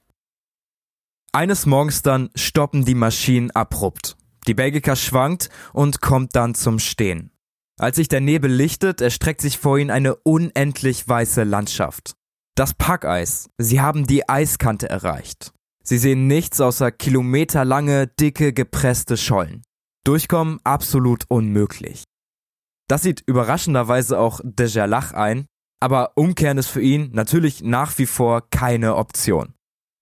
Eines Morgens dann stoppen die Maschinen abrupt. Die Belgica schwankt und kommt dann zum Stehen. Als sich der Nebel lichtet, erstreckt sich vor ihnen eine unendlich weiße Landschaft. Das Packeis. Sie haben die Eiskante erreicht. Sie sehen nichts außer kilometerlange, dicke, gepresste Schollen. Durchkommen absolut unmöglich. Das sieht überraschenderweise auch Dejalach ein, aber umkehren ist für ihn natürlich nach wie vor keine Option.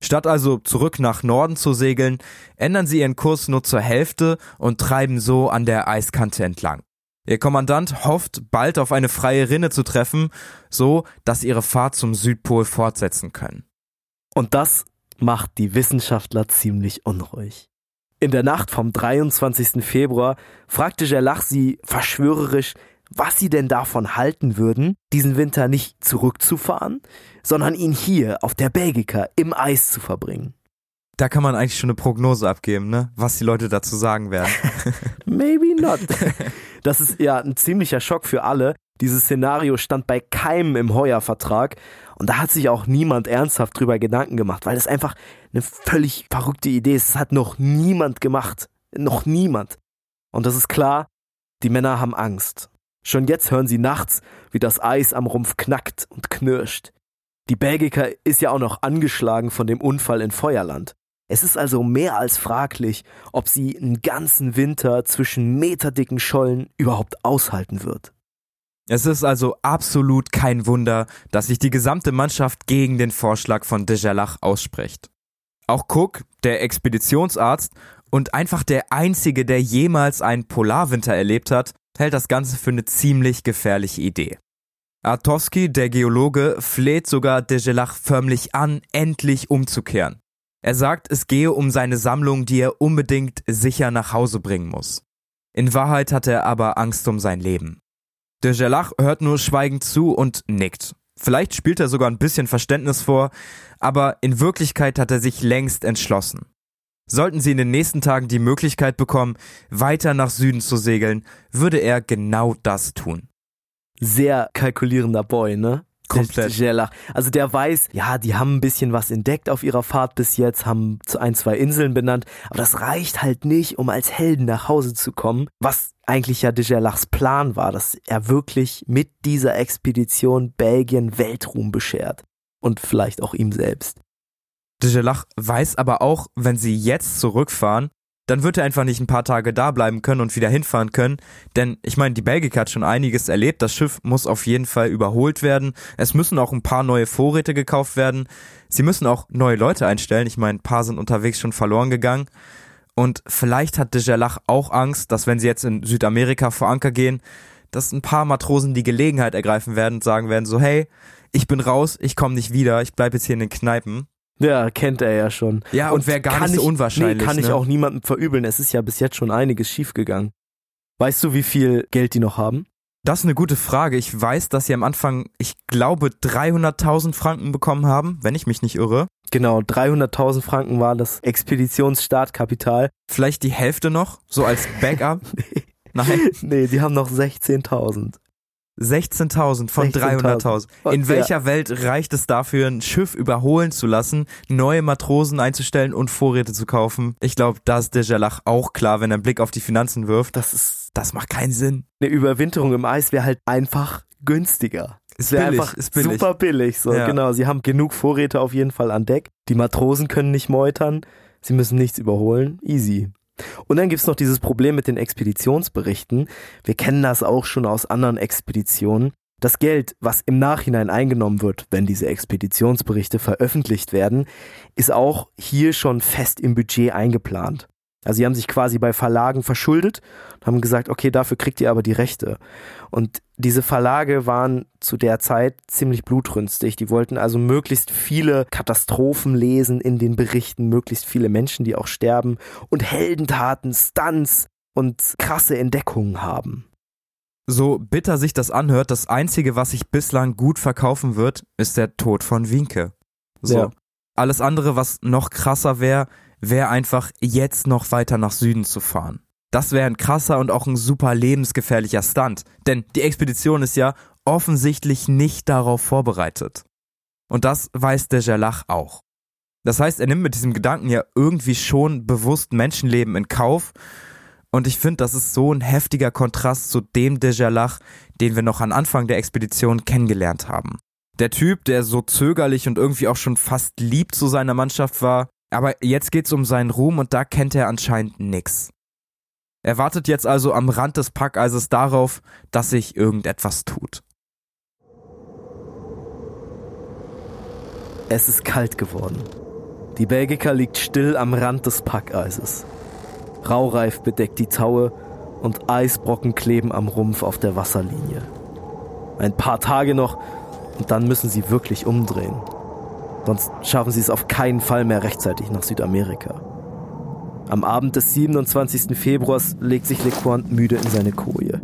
Statt also zurück nach Norden zu segeln, ändern sie ihren Kurs nur zur Hälfte und treiben so an der Eiskante entlang. Ihr Kommandant hofft, bald auf eine freie Rinne zu treffen, so dass ihre Fahrt zum Südpol fortsetzen können. Und das macht die Wissenschaftler ziemlich unruhig. In der Nacht vom 23. Februar fragte Gerlach sie verschwörerisch, was sie denn davon halten würden, diesen Winter nicht zurückzufahren, sondern ihn hier auf der Belgica im Eis zu verbringen. Da kann man eigentlich schon eine Prognose abgeben, ne? Was die Leute dazu sagen werden. Maybe not. Das ist ja ein ziemlicher Schock für alle. Dieses Szenario stand bei keinem im Heuer-Vertrag und da hat sich auch niemand ernsthaft drüber Gedanken gemacht, weil es einfach eine völlig verrückte Idee ist. Das hat noch niemand gemacht. Noch niemand. Und das ist klar, die Männer haben Angst. Schon jetzt hören sie nachts, wie das Eis am Rumpf knackt und knirscht. Die Belgica ist ja auch noch angeschlagen von dem Unfall in Feuerland. Es ist also mehr als fraglich, ob sie einen ganzen Winter zwischen meterdicken Schollen überhaupt aushalten wird. Es ist also absolut kein Wunder, dass sich die gesamte Mannschaft gegen den Vorschlag von Dejalach ausspricht. Auch Cook, der Expeditionsarzt und einfach der einzige, der jemals einen Polarwinter erlebt hat, hält das Ganze für eine ziemlich gefährliche Idee. Artowski, der Geologe, fleht sogar Dejelach förmlich an, endlich umzukehren. Er sagt, es gehe um seine Sammlung, die er unbedingt sicher nach Hause bringen muss. In Wahrheit hat er aber Angst um sein Leben. Dejelach hört nur schweigend zu und nickt. Vielleicht spielt er sogar ein bisschen Verständnis vor, aber in Wirklichkeit hat er sich längst entschlossen. Sollten sie in den nächsten Tagen die Möglichkeit bekommen, weiter nach Süden zu segeln, würde er genau das tun. Sehr kalkulierender Boy, ne? Komplett. Gerlach. Also der weiß, ja, die haben ein bisschen was entdeckt auf ihrer Fahrt bis jetzt, haben zu ein, zwei Inseln benannt, aber das reicht halt nicht, um als Helden nach Hause zu kommen, was eigentlich ja de Gerlachs Plan war, dass er wirklich mit dieser Expedition Belgien Weltruhm beschert. Und vielleicht auch ihm selbst. De Gerlach weiß aber auch, wenn sie jetzt zurückfahren, dann wird er einfach nicht ein paar Tage da bleiben können und wieder hinfahren können. Denn ich meine, die Belgica hat schon einiges erlebt. Das Schiff muss auf jeden Fall überholt werden. Es müssen auch ein paar neue Vorräte gekauft werden. Sie müssen auch neue Leute einstellen. Ich meine, ein paar sind unterwegs schon verloren gegangen. Und vielleicht hat de Gerlach auch Angst, dass wenn sie jetzt in Südamerika vor Anker gehen, dass ein paar Matrosen die Gelegenheit ergreifen werden und sagen werden so, hey, ich bin raus, ich komme nicht wieder, ich bleib jetzt hier in den Kneipen. Ja, kennt er ja schon. Ja, und, und wäre gar nicht so unwahrscheinlich. Nee, kann ne? ich auch niemandem verübeln. Es ist ja bis jetzt schon einiges schiefgegangen. Weißt du, wie viel Geld die noch haben? Das ist eine gute Frage. Ich weiß, dass sie am Anfang, ich glaube, 300.000 Franken bekommen haben, wenn ich mich nicht irre. Genau, 300.000 Franken war das Expeditionsstartkapital. Vielleicht die Hälfte noch, so als Backup. nee. Nein. Nee, die haben noch 16.000. 16.000 von 300.000. In welcher ja. Welt reicht es dafür, ein Schiff überholen zu lassen, neue Matrosen einzustellen und Vorräte zu kaufen? Ich glaube, da ist Dejalach auch klar, wenn er einen Blick auf die Finanzen wirft. Das ist, das macht keinen Sinn. Eine Überwinterung im Eis wäre halt einfach günstiger. Ist billig, einfach ist billig. super billig. So, ja. genau. Sie haben genug Vorräte auf jeden Fall an Deck. Die Matrosen können nicht meutern. Sie müssen nichts überholen. Easy. Und dann gibt's noch dieses Problem mit den Expeditionsberichten. Wir kennen das auch schon aus anderen Expeditionen. Das Geld, was im Nachhinein eingenommen wird, wenn diese Expeditionsberichte veröffentlicht werden, ist auch hier schon fest im Budget eingeplant. Also sie haben sich quasi bei Verlagen verschuldet und haben gesagt, okay, dafür kriegt ihr aber die Rechte. Und diese Verlage waren zu der Zeit ziemlich blutrünstig. Die wollten also möglichst viele Katastrophen lesen in den Berichten, möglichst viele Menschen, die auch sterben und Heldentaten, Stunts und krasse Entdeckungen haben. So bitter sich das anhört, das Einzige, was sich bislang gut verkaufen wird, ist der Tod von Winke. So. Ja. Alles andere, was noch krasser wäre, wäre einfach jetzt noch weiter nach Süden zu fahren. Das wäre ein krasser und auch ein super lebensgefährlicher Stunt, denn die Expedition ist ja offensichtlich nicht darauf vorbereitet. Und das weiß der Jalach auch. Das heißt, er nimmt mit diesem Gedanken ja irgendwie schon bewusst Menschenleben in Kauf. Und ich finde, das ist so ein heftiger Kontrast zu dem Dejalach, den wir noch am Anfang der Expedition kennengelernt haben. Der Typ, der so zögerlich und irgendwie auch schon fast lieb zu seiner Mannschaft war, aber jetzt geht's um seinen Ruhm und da kennt er anscheinend nix. Er wartet jetzt also am Rand des Packeises darauf, dass sich irgendetwas tut. Es ist kalt geworden. Die Belgica liegt still am Rand des Packeises. Raureif bedeckt die Taue und Eisbrocken kleben am Rumpf auf der Wasserlinie. Ein paar Tage noch und dann müssen sie wirklich umdrehen. Sonst schaffen sie es auf keinen Fall mehr rechtzeitig nach Südamerika. Am Abend des 27. Februars legt sich LeQuant müde in seine Koje.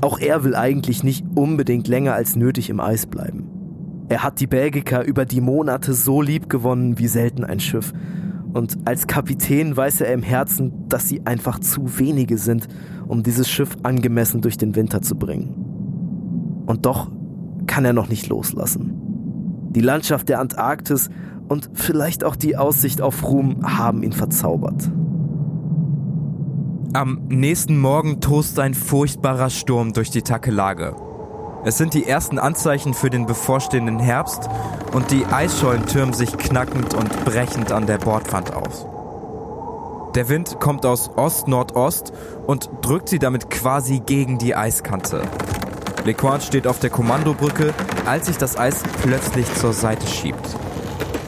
Auch er will eigentlich nicht unbedingt länger als nötig im Eis bleiben. Er hat die Belgica über die Monate so lieb gewonnen wie selten ein Schiff. Und als Kapitän weiß er im Herzen, dass sie einfach zu wenige sind, um dieses Schiff angemessen durch den Winter zu bringen. Und doch kann er noch nicht loslassen. Die Landschaft der Antarktis und vielleicht auch die Aussicht auf Ruhm haben ihn verzaubert. Am nächsten Morgen tost ein furchtbarer Sturm durch die Takelage. Es sind die ersten Anzeichen für den bevorstehenden Herbst und die Eisschollen türmen sich knackend und brechend an der Bordwand auf. Der Wind kommt aus Ost-Nordost und drückt sie damit quasi gegen die Eiskante. LeQuant steht auf der Kommandobrücke, als sich das Eis plötzlich zur Seite schiebt.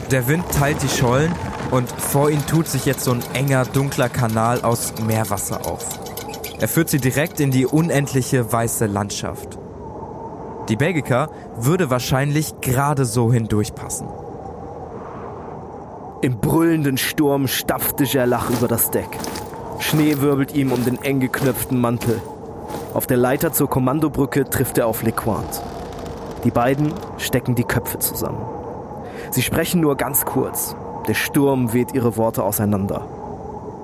Der Wind teilt die Schollen und vor ihnen tut sich jetzt so ein enger, dunkler Kanal aus Meerwasser auf. Er führt sie direkt in die unendliche weiße Landschaft. Die Belgica würde wahrscheinlich gerade so hindurchpassen. Im brüllenden Sturm stapfte Gerlach über das Deck. Schnee wirbelt ihm um den eng geknöpften Mantel. Auf der Leiter zur Kommandobrücke trifft er auf LeQuant. Die beiden stecken die Köpfe zusammen. Sie sprechen nur ganz kurz. Der Sturm weht ihre Worte auseinander.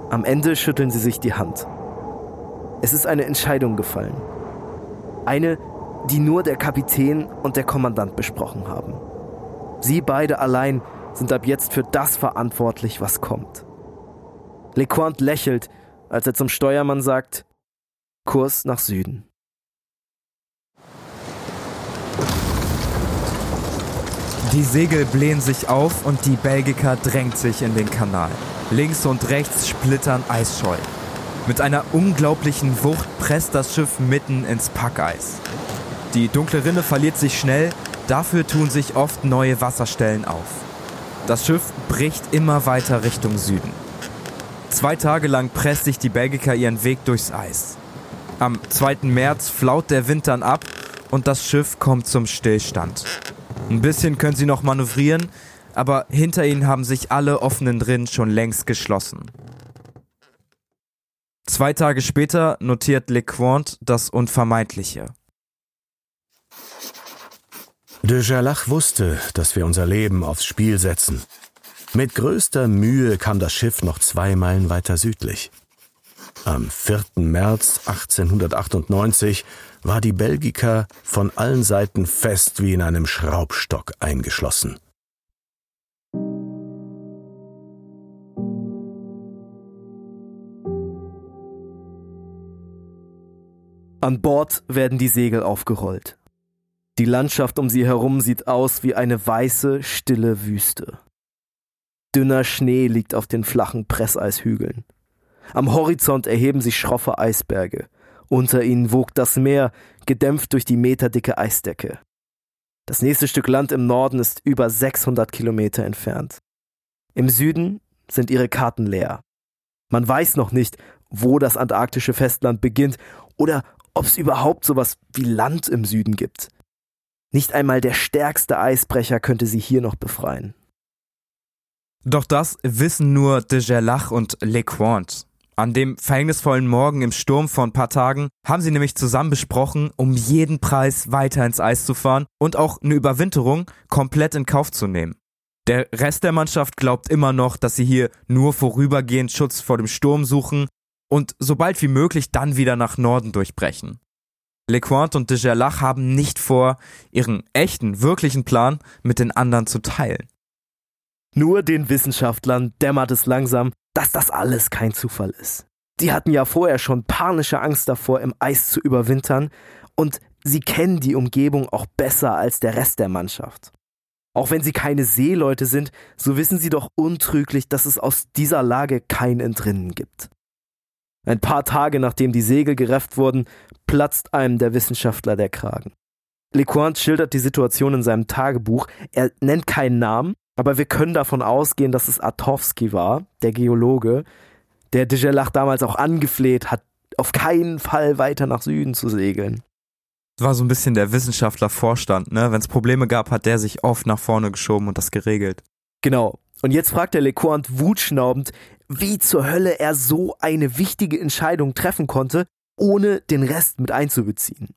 Am Ende schütteln sie sich die Hand. Es ist eine Entscheidung gefallen. Eine, die nur der Kapitän und der Kommandant besprochen haben. Sie beide allein sind ab jetzt für das verantwortlich, was kommt. LeQuant lächelt, als er zum Steuermann sagt, Kurs nach Süden. Die Segel blähen sich auf und die Belgica drängt sich in den Kanal. Links und rechts splittern Eisschollen. Mit einer unglaublichen Wucht presst das Schiff mitten ins Packeis. Die dunkle Rinne verliert sich schnell, dafür tun sich oft neue Wasserstellen auf. Das Schiff bricht immer weiter Richtung Süden. Zwei Tage lang presst sich die Belgica ihren Weg durchs Eis. Am 2. März flaut der Wind dann ab und das Schiff kommt zum Stillstand. Ein bisschen können sie noch manövrieren, aber hinter ihnen haben sich alle offenen Rinnen schon längst geschlossen. Zwei Tage später notiert LeQuant das Unvermeidliche. De Gerlach wusste, dass wir unser Leben aufs Spiel setzen. Mit größter Mühe kam das Schiff noch zwei Meilen weiter südlich. Am 4. März 1898 war die Belgica von allen Seiten fest wie in einem Schraubstock eingeschlossen. An Bord werden die Segel aufgerollt. Die Landschaft um sie herum sieht aus wie eine weiße, stille Wüste. Dünner Schnee liegt auf den flachen Presseishügeln. Am Horizont erheben sich schroffe Eisberge. Unter ihnen wogt das Meer, gedämpft durch die meterdicke Eisdecke. Das nächste Stück Land im Norden ist über 600 Kilometer entfernt. Im Süden sind ihre Karten leer. Man weiß noch nicht, wo das antarktische Festland beginnt oder ob es überhaupt sowas wie Land im Süden gibt. Nicht einmal der stärkste Eisbrecher könnte sie hier noch befreien. Doch das wissen nur de Gerlach und LeQuant. An dem verhängnisvollen Morgen im Sturm vor ein paar Tagen haben sie nämlich zusammen besprochen, um jeden Preis weiter ins Eis zu fahren und auch eine Überwinterung komplett in Kauf zu nehmen. Der Rest der Mannschaft glaubt immer noch, dass sie hier nur vorübergehend Schutz vor dem Sturm suchen und sobald wie möglich dann wieder nach Norden durchbrechen. LeQuant und de Gerlach haben nicht vor, ihren echten, wirklichen Plan mit den anderen zu teilen. Nur den Wissenschaftlern dämmert es langsam, dass das alles kein Zufall ist. Die hatten ja vorher schon panische Angst davor, im Eis zu überwintern und sie kennen die Umgebung auch besser als der Rest der Mannschaft. Auch wenn sie keine Seeleute sind, so wissen sie doch untrüglich, dass es aus dieser Lage kein Entrinnen gibt. Ein paar Tage nachdem die Segel gerefft wurden, platzt einem der Wissenschaftler der Kragen. LeQuant schildert die Situation in seinem Tagebuch. Er nennt keinen Namen, aber wir können davon ausgehen, dass es Atowski war, der Geologe, der Dejelach damals auch angefleht hat, auf keinen Fall weiter nach Süden zu segeln. War so ein bisschen der Wissenschaftlervorstand, ne? Wenn es Probleme gab, hat der sich oft nach vorne geschoben und das geregelt. Genau. Und jetzt fragt der LeCointe wutschnaubend, wie zur Hölle er so eine wichtige Entscheidung treffen konnte, ohne den Rest mit einzubeziehen.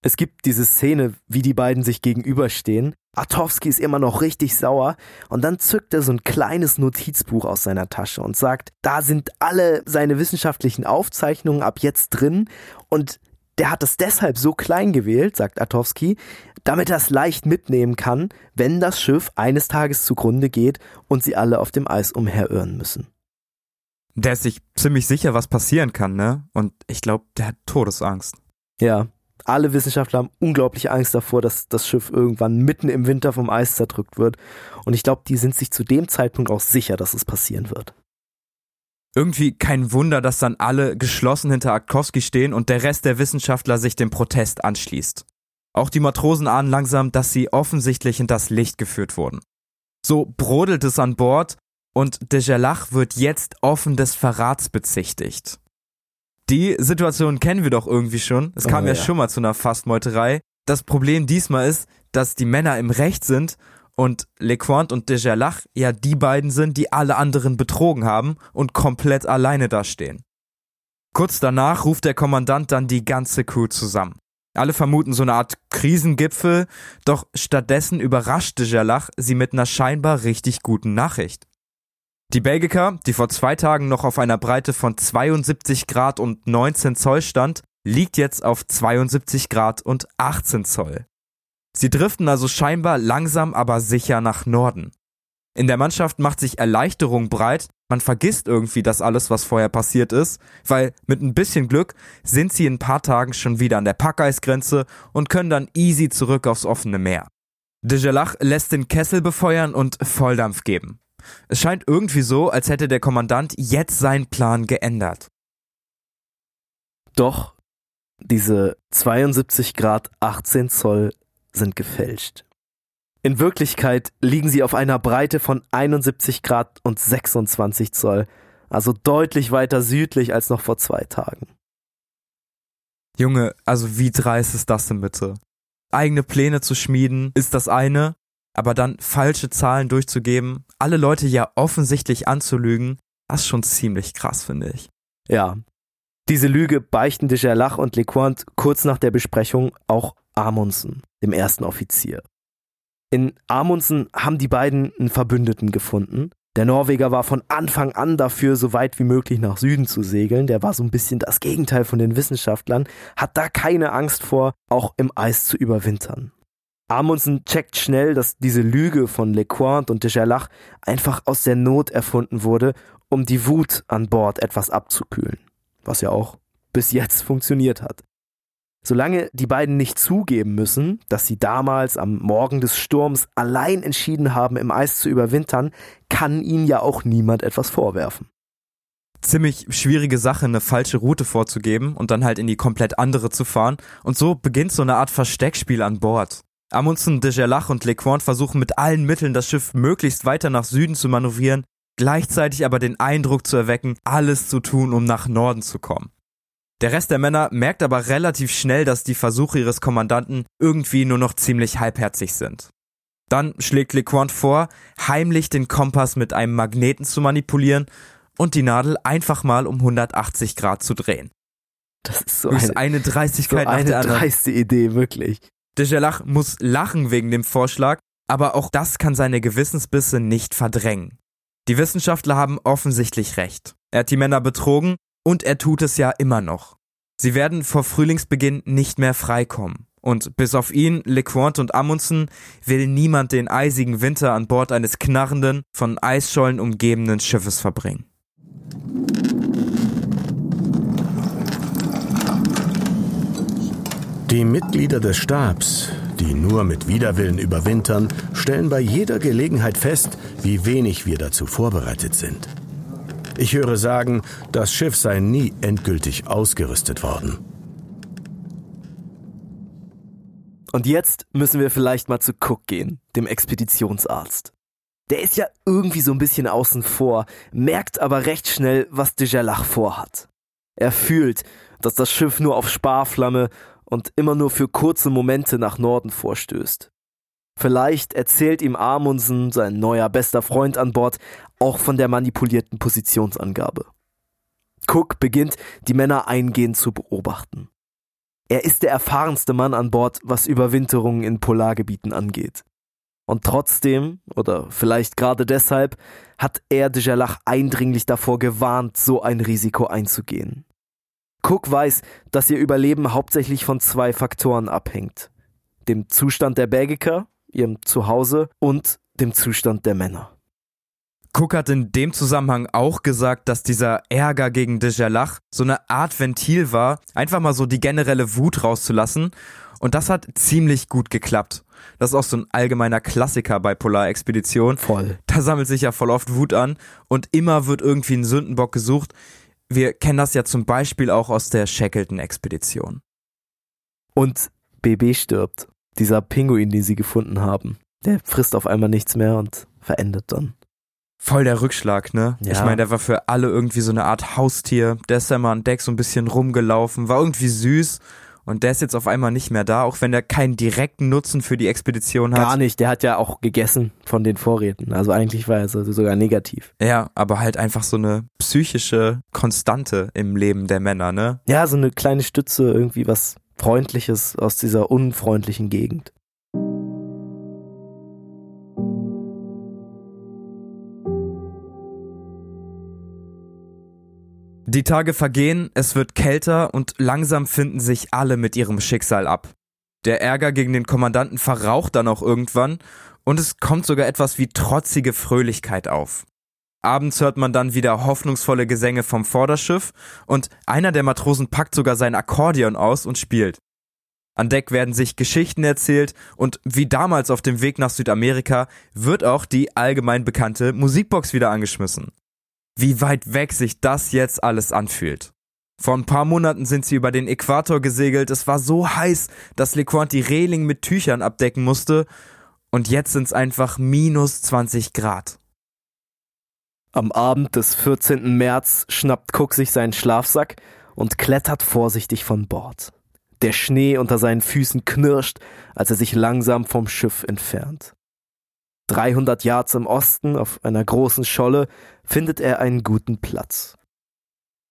Es gibt diese Szene, wie die beiden sich gegenüberstehen. Atowski ist immer noch richtig sauer und dann zückt er so ein kleines Notizbuch aus seiner Tasche und sagt, da sind alle seine wissenschaftlichen Aufzeichnungen ab jetzt drin und der hat es deshalb so klein gewählt, sagt Atowski, damit er es leicht mitnehmen kann, wenn das Schiff eines Tages zugrunde geht und sie alle auf dem Eis umherirren müssen. Der ist sich ziemlich sicher, was passieren kann, ne? Und ich glaube, der hat Todesangst. Ja, alle Wissenschaftler haben unglaublich Angst davor, dass das Schiff irgendwann mitten im Winter vom Eis zerdrückt wird. Und ich glaube, die sind sich zu dem Zeitpunkt auch sicher, dass es passieren wird. Irgendwie kein Wunder, dass dann alle geschlossen hinter Akowski stehen und der Rest der Wissenschaftler sich dem Protest anschließt. Auch die Matrosen ahnen langsam, dass sie offensichtlich in das Licht geführt wurden. So brodelt es an Bord und de Gerlach wird jetzt offen des Verrats bezichtigt. Die Situation kennen wir doch irgendwie schon. Es kam oh, ja, ja, schon mal zu einer Fastmeuterei. Das Problem diesmal ist, dass die Männer im Recht sind und LeQuant und de Gerlach ja die beiden sind, die alle anderen betrogen haben und komplett alleine dastehen. Kurz danach ruft der Kommandant dann die ganze Crew zusammen. Alle vermuten so eine Art Krisengipfel, doch stattdessen überrascht de Gerlach sie mit einer scheinbar richtig guten Nachricht. Die Belgica, die vor zwei Tagen noch auf einer Breite von 72 Grad und 19 Zoll stand, liegt jetzt auf 72 Grad und 18 Zoll. Sie driften also scheinbar langsam aber sicher nach Norden. In der Mannschaft macht sich Erleichterung breit, man vergisst irgendwie das alles, was vorher passiert ist, weil mit ein bisschen Glück sind sie in ein paar Tagen schon wieder an der Packeisgrenze und können dann easy zurück aufs offene Meer. De Gelach lässt den Kessel befeuern und Volldampf geben. Es scheint irgendwie so, als hätte der Kommandant jetzt seinen Plan geändert. Doch, diese 72 Grad 18 Zoll sind gefälscht. In Wirklichkeit liegen sie auf einer Breite von 71 Grad und 26 Zoll, also deutlich weiter südlich als noch vor zwei Tagen. Junge, also wie dreist ist das denn bitte? Eigene Pläne zu schmieden ist das eine, aber dann falsche Zahlen durchzugeben, alle Leute ja offensichtlich anzulügen, das ist schon ziemlich krass, finde ich. Ja. Diese Lüge beichten de Gerlach und Lecointe kurz nach der Besprechung auch Amundsen, dem ersten Offizier. In Amundsen haben die beiden einen Verbündeten gefunden. Der Norweger war von Anfang an dafür, so weit wie möglich nach Süden zu segeln. Der war so ein bisschen das Gegenteil von den Wissenschaftlern, hat da keine Angst vor, auch im Eis zu überwintern. Amundsen checkt schnell, dass diese Lüge von Lecointe und de Gerlach einfach aus der Not erfunden wurde, um die Wut an Bord etwas abzukühlen. Was ja auch bis jetzt funktioniert hat. Solange die beiden nicht zugeben müssen, dass sie damals am Morgen des Sturms allein entschieden haben, im Eis zu überwintern, kann ihnen ja auch niemand etwas vorwerfen. Ziemlich schwierige Sache, eine falsche Route vorzugeben und dann halt in die komplett andere zu fahren. Und so beginnt so eine Art Versteckspiel an Bord. Amundsen, de Gerlach und Lecointe versuchen mit allen Mitteln, das Schiff möglichst weiter nach Süden zu manövrieren, gleichzeitig aber den Eindruck zu erwecken, alles zu tun, um nach Norden zu kommen. Der Rest der Männer merkt aber relativ schnell, dass die Versuche ihres Kommandanten irgendwie nur noch ziemlich halbherzig sind. Dann schlägt Lecointe vor, heimlich den Kompass mit einem Magneten zu manipulieren und die Nadel einfach mal um 180 Grad zu drehen. Das ist so eine, ist eine Dreistigkeit so nach eine der anderen. dreiste Idee, wirklich. De Gerlach muss lachen wegen dem Vorschlag, aber auch das kann seine Gewissensbisse nicht verdrängen. Die Wissenschaftler haben offensichtlich recht. Er hat die Männer betrogen und er tut es ja immer noch. Sie werden vor Frühlingsbeginn nicht mehr freikommen. Und bis auf ihn, Lecointe und Amundsen will niemand den eisigen Winter an Bord eines knarrenden, von Eisschollen umgebenen Schiffes verbringen. Die Mitglieder des Stabs, die nur mit Widerwillen überwintern, stellen bei jeder Gelegenheit fest, wie wenig wir dazu vorbereitet sind. Ich höre sagen, das Schiff sei nie endgültig ausgerüstet worden. Und jetzt müssen wir vielleicht mal zu Cook gehen, dem Expeditionsarzt. Der ist ja irgendwie so ein bisschen außen vor, merkt aber recht schnell, was de Gerlach vorhat. Er fühlt, dass das Schiff nur auf Sparflamme und immer nur für kurze Momente nach Norden vorstößt. Vielleicht erzählt ihm Amundsen, sein neuer bester Freund an Bord, auch von der manipulierten Positionsangabe. Cook beginnt, die Männer eingehend zu beobachten. Er ist der erfahrenste Mann an Bord, was Überwinterungen in Polargebieten angeht. Und trotzdem, oder vielleicht gerade deshalb, hat er de Gerlach eindringlich davor gewarnt, so ein Risiko einzugehen. Cook weiß, dass ihr Überleben hauptsächlich von zwei Faktoren abhängt. Dem Zustand der Belgiker, ihrem Zuhause, und dem Zustand der Männer. Cook hat in dem Zusammenhang auch gesagt, dass dieser Ärger gegen de Gerlach so eine Art Ventil war, einfach mal so die generelle Wut rauszulassen. Und das hat ziemlich gut geklappt. Das ist auch so ein allgemeiner Klassiker bei Polarexpeditionen. Voll. Da sammelt sich ja voll oft Wut an und immer wird irgendwie ein Sündenbock gesucht. Wir kennen das ja zum Beispiel auch aus der Shackleton-Expedition. Und BB stirbt. Dieser Pinguin, den sie gefunden haben. Der frisst auf einmal nichts mehr und verendet dann. Voll der Rückschlag, ne? Ja. Ich meine, der war für alle irgendwie so eine Art Haustier. Der ist ja mal an Deck so ein bisschen rumgelaufen, war irgendwie süß. Und der ist jetzt auf einmal nicht mehr da, auch wenn er keinen direkten Nutzen für die Expedition hat. Gar nicht, der hat ja auch gegessen von den Vorräten. Also eigentlich war er so- sogar negativ. Ja, aber halt einfach so eine psychische Konstante im Leben der Männer, ne? Ja, so eine kleine Stütze, irgendwie was Freundliches aus dieser unfreundlichen Gegend. Die Tage vergehen, es wird kälter und langsam finden sich alle mit ihrem Schicksal ab. Der Ärger gegen den Kommandanten verraucht dann auch irgendwann und es kommt sogar etwas wie trotzige Fröhlichkeit auf. Abends hört man dann wieder hoffnungsvolle Gesänge vom Vorderschiff und einer der Matrosen packt sogar sein Akkordeon aus und spielt. An Deck werden sich Geschichten erzählt und wie damals auf dem Weg nach Südamerika wird auch die allgemein bekannte Musikbox wieder angeschmissen wie weit weg sich das jetzt alles anfühlt. Vor ein paar Monaten sind sie über den Äquator gesegelt, es war so heiß, dass LeCointe die Reling mit Tüchern abdecken musste und jetzt sind's einfach minus 20 Grad. Am Abend des 14. März schnappt Cook sich seinen Schlafsack und klettert vorsichtig von Bord. Der Schnee unter seinen Füßen knirscht, als er sich langsam vom Schiff entfernt. 300 Yards im Osten auf einer großen Scholle findet er einen guten Platz.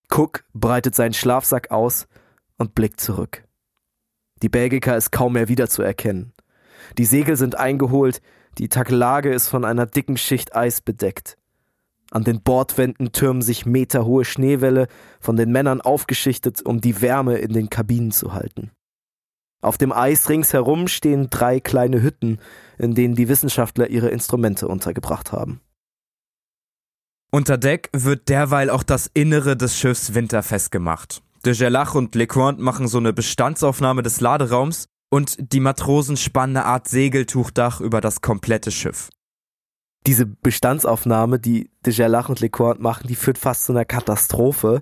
Cook breitet seinen Schlafsack aus und blickt zurück. Die Belgica ist kaum mehr wiederzuerkennen. Die Segel sind eingeholt, die Takelage ist von einer dicken Schicht Eis bedeckt. An den Bordwänden türmen sich meterhohe Schneewälle, von den Männern aufgeschichtet, um die Wärme in den Kabinen zu halten. Auf dem Eis ringsherum stehen drei kleine Hütten, in denen die Wissenschaftler ihre Instrumente untergebracht haben. Unter Deck wird derweil auch das Innere des Schiffs winterfest gemacht. De Gerlach und Lecointe machen so eine Bestandsaufnahme des Laderaums und die Matrosen spannen eine Art Segeltuchdach über das komplette Schiff. Diese Bestandsaufnahme, die de Gerlach und Lecointe machen, die führt fast zu einer Katastrophe,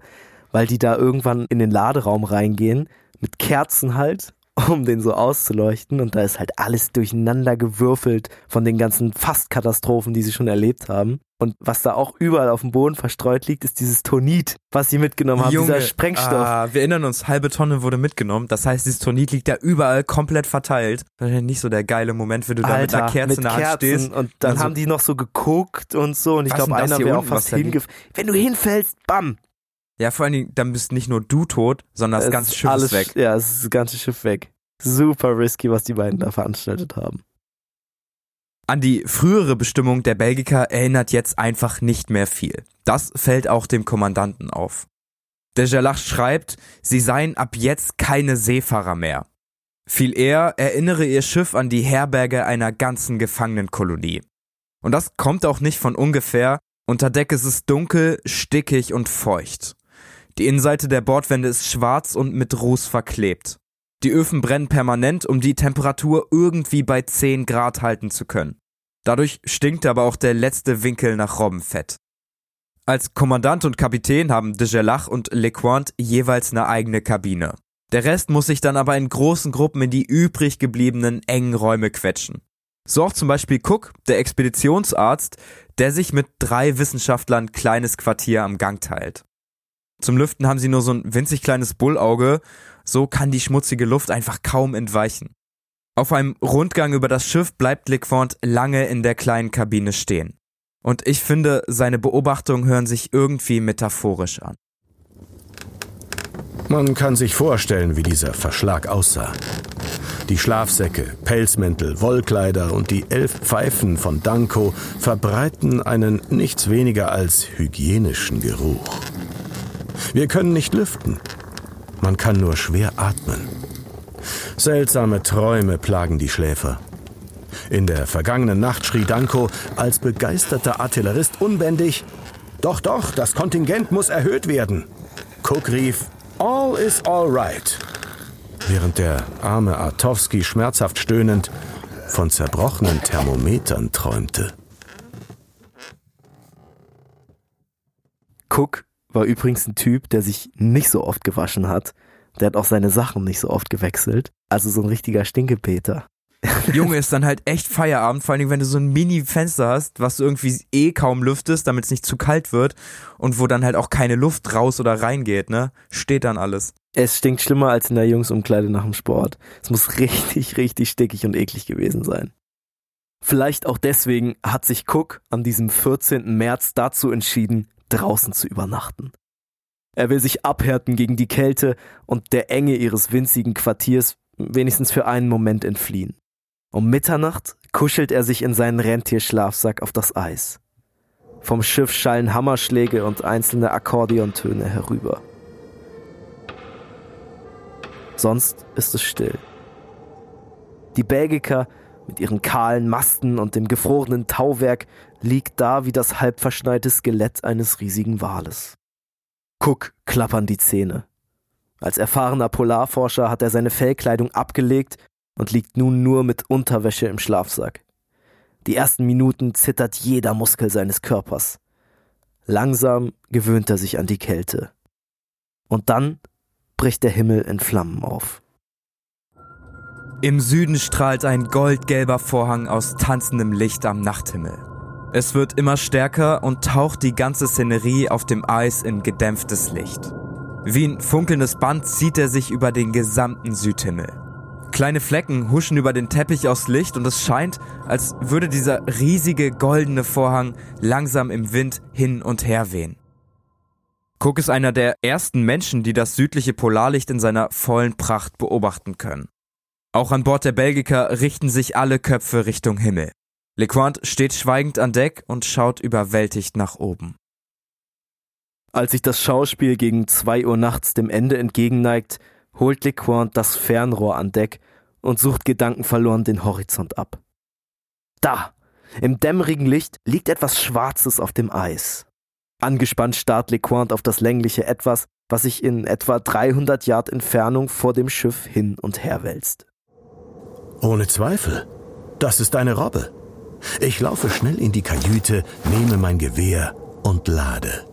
weil die da irgendwann in den Laderaum reingehen, mit Kerzen halt, um den so auszuleuchten und da ist halt alles durcheinander gewürfelt von den ganzen Fastkatastrophen, die sie schon erlebt haben. Und was da auch überall auf dem Boden verstreut liegt, ist dieses Tonit, was sie mitgenommen haben, Junge, dieser Sprengstoff. Ah, wir erinnern uns, halbe Tonne wurde mitgenommen. Das heißt, dieses Tonit liegt da überall komplett verteilt. Das ist ja nicht so der geile Moment, wenn du da mit einer Kerze mit in der Hand Kerzen stehst. und dann Also, haben die noch so geguckt und so und ich glaube, einer wäre auch fast hingefallen. Wenn du hinfällst, bam! Ja, vor allen Dingen, dann bist nicht nur du tot, sondern das Es ganze Schiff alles, ist weg. Ja, es ist das ganze Schiff weg. Super risky, was die beiden da veranstaltet haben. An die frühere Bestimmung der Belgica erinnert jetzt einfach nicht mehr viel. Das fällt auch dem Kommandanten auf. Der Gerlach schreibt, sie seien ab jetzt keine Seefahrer mehr. Viel eher erinnere ihr Schiff an die Herberge einer ganzen Gefangenenkolonie. Und das kommt auch nicht von ungefähr. Unter Deck ist es dunkel, stickig und feucht. Die Innenseite der Bordwände ist schwarz und mit Ruß verklebt. Die Öfen brennen permanent, um die Temperatur irgendwie bei 10 Grad halten zu können. Dadurch stinkt aber auch der letzte Winkel nach Robbenfett. Als Kommandant und Kapitän haben de Gerlach und Lecointe jeweils eine eigene Kabine. Der Rest muss sich dann aber in großen Gruppen in die übrig gebliebenen engen Räume quetschen. So auch zum Beispiel Cook, der Expeditionsarzt, der sich mit drei Wissenschaftlern kleines Quartier am Gang teilt. Zum Lüften haben sie nur so ein winzig kleines Bullauge, so kann die schmutzige Luft einfach kaum entweichen. Auf einem Rundgang über das Schiff bleibt Lequant lange in der kleinen Kabine stehen. Und ich finde, seine Beobachtungen hören sich irgendwie metaphorisch an. Man kann sich vorstellen, wie dieser Verschlag aussah. Die Schlafsäcke, Pelzmäntel, Wollkleider und die elf Pfeifen von Danko verbreiten einen nichts weniger als hygienischen Geruch. Wir können nicht lüften. Man kann nur schwer atmen. Seltsame Träume plagen die Schläfer. In der vergangenen Nacht schrie Danko als begeisterter Artillerist unbändig: Doch, doch, das Kontingent muss erhöht werden. Cook rief: All is all right. Während der arme Artowski schmerzhaft stöhnend von zerbrochenen Thermometern träumte. Cook war übrigens ein Typ, der sich nicht so oft gewaschen hat. Der hat auch seine Sachen nicht so oft gewechselt. Also so ein richtiger Stinkepeter. Junge, ist dann halt echt Feierabend, vor allem wenn du so ein Mini-Fenster hast, was du irgendwie eh kaum lüftest, damit es nicht zu kalt wird und wo dann halt auch keine Luft raus oder reingeht, ne? Steht dann alles. Es stinkt schlimmer als in der Jungsumkleide nach dem Sport. Es muss richtig, richtig stickig und eklig gewesen sein. Vielleicht auch deswegen hat sich Cook an diesem 14. März dazu entschieden, draußen zu übernachten. Er will sich abhärten gegen die Kälte und der Enge ihres winzigen Quartiers wenigstens für einen Moment entfliehen. Um Mitternacht kuschelt er sich in seinen Rentierschlafsack auf das Eis. Vom Schiff schallen Hammerschläge und einzelne Akkordeontöne herüber. Sonst ist es still. Die Belgica mit ihren kahlen Masten und dem gefrorenen Tauwerk liegt da wie das halbverschneite Skelett eines riesigen Wales. Cook klappern die Zähne. Als erfahrener Polarforscher hat er seine Fellkleidung abgelegt und liegt nun nur mit Unterwäsche im Schlafsack. Die ersten Minuten zittert jeder Muskel seines Körpers. Langsam gewöhnt er sich an die Kälte. Und dann bricht der Himmel in Flammen auf. Im Süden strahlt ein goldgelber Vorhang aus tanzendem Licht am Nachthimmel. Es wird immer stärker und taucht die ganze Szenerie auf dem Eis in gedämpftes Licht. Wie ein funkelndes Band zieht er sich über den gesamten Südhimmel. Kleine Flecken huschen über den Teppich aus Licht und es scheint, als würde dieser riesige goldene Vorhang langsam im Wind hin und her wehen. Cook ist einer der ersten Menschen, die das südliche Polarlicht in seiner vollen Pracht beobachten können. Auch an Bord der Belgica richten sich alle Köpfe Richtung Himmel. LeQuant steht schweigend an Deck und schaut überwältigt nach oben. Als sich das Schauspiel gegen zwei Uhr nachts dem Ende entgegenneigt, holt LeQuant das Fernrohr an Deck und sucht gedankenverloren den Horizont ab. Da! Im dämmerigen Licht liegt etwas Schwarzes auf dem Eis. Angespannt starrt LeQuant auf das längliche Etwas, was sich in etwa 300 Yard Entfernung vor dem Schiff hin und her wälzt. Ohne Zweifel. Das ist eine Robbe. Ich laufe schnell in die Kajüte, nehme mein Gewehr und lade.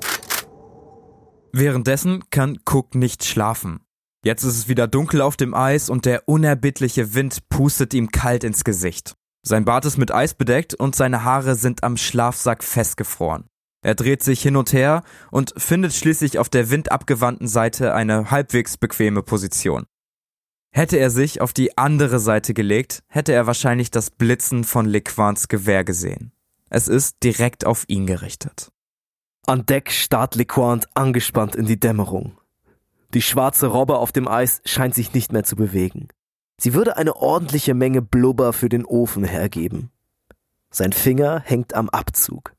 Währenddessen kann Cook nicht schlafen. Jetzt ist es wieder dunkel auf dem Eis und der unerbittliche Wind pustet ihm kalt ins Gesicht. Sein Bart ist mit Eis bedeckt und seine Haare sind am Schlafsack festgefroren. Er dreht sich hin und her und findet schließlich auf der windabgewandten Seite eine halbwegs bequeme Position. Hätte er sich auf die andere Seite gelegt, hätte er wahrscheinlich das Blitzen von Lequans Gewehr gesehen. Es ist direkt auf ihn gerichtet. An Deck starrt Lequant angespannt in die Dämmerung. Die schwarze Robbe auf dem Eis scheint sich nicht mehr zu bewegen. Sie würde eine ordentliche Menge Blubber für den Ofen hergeben. Sein Finger hängt am Abzug.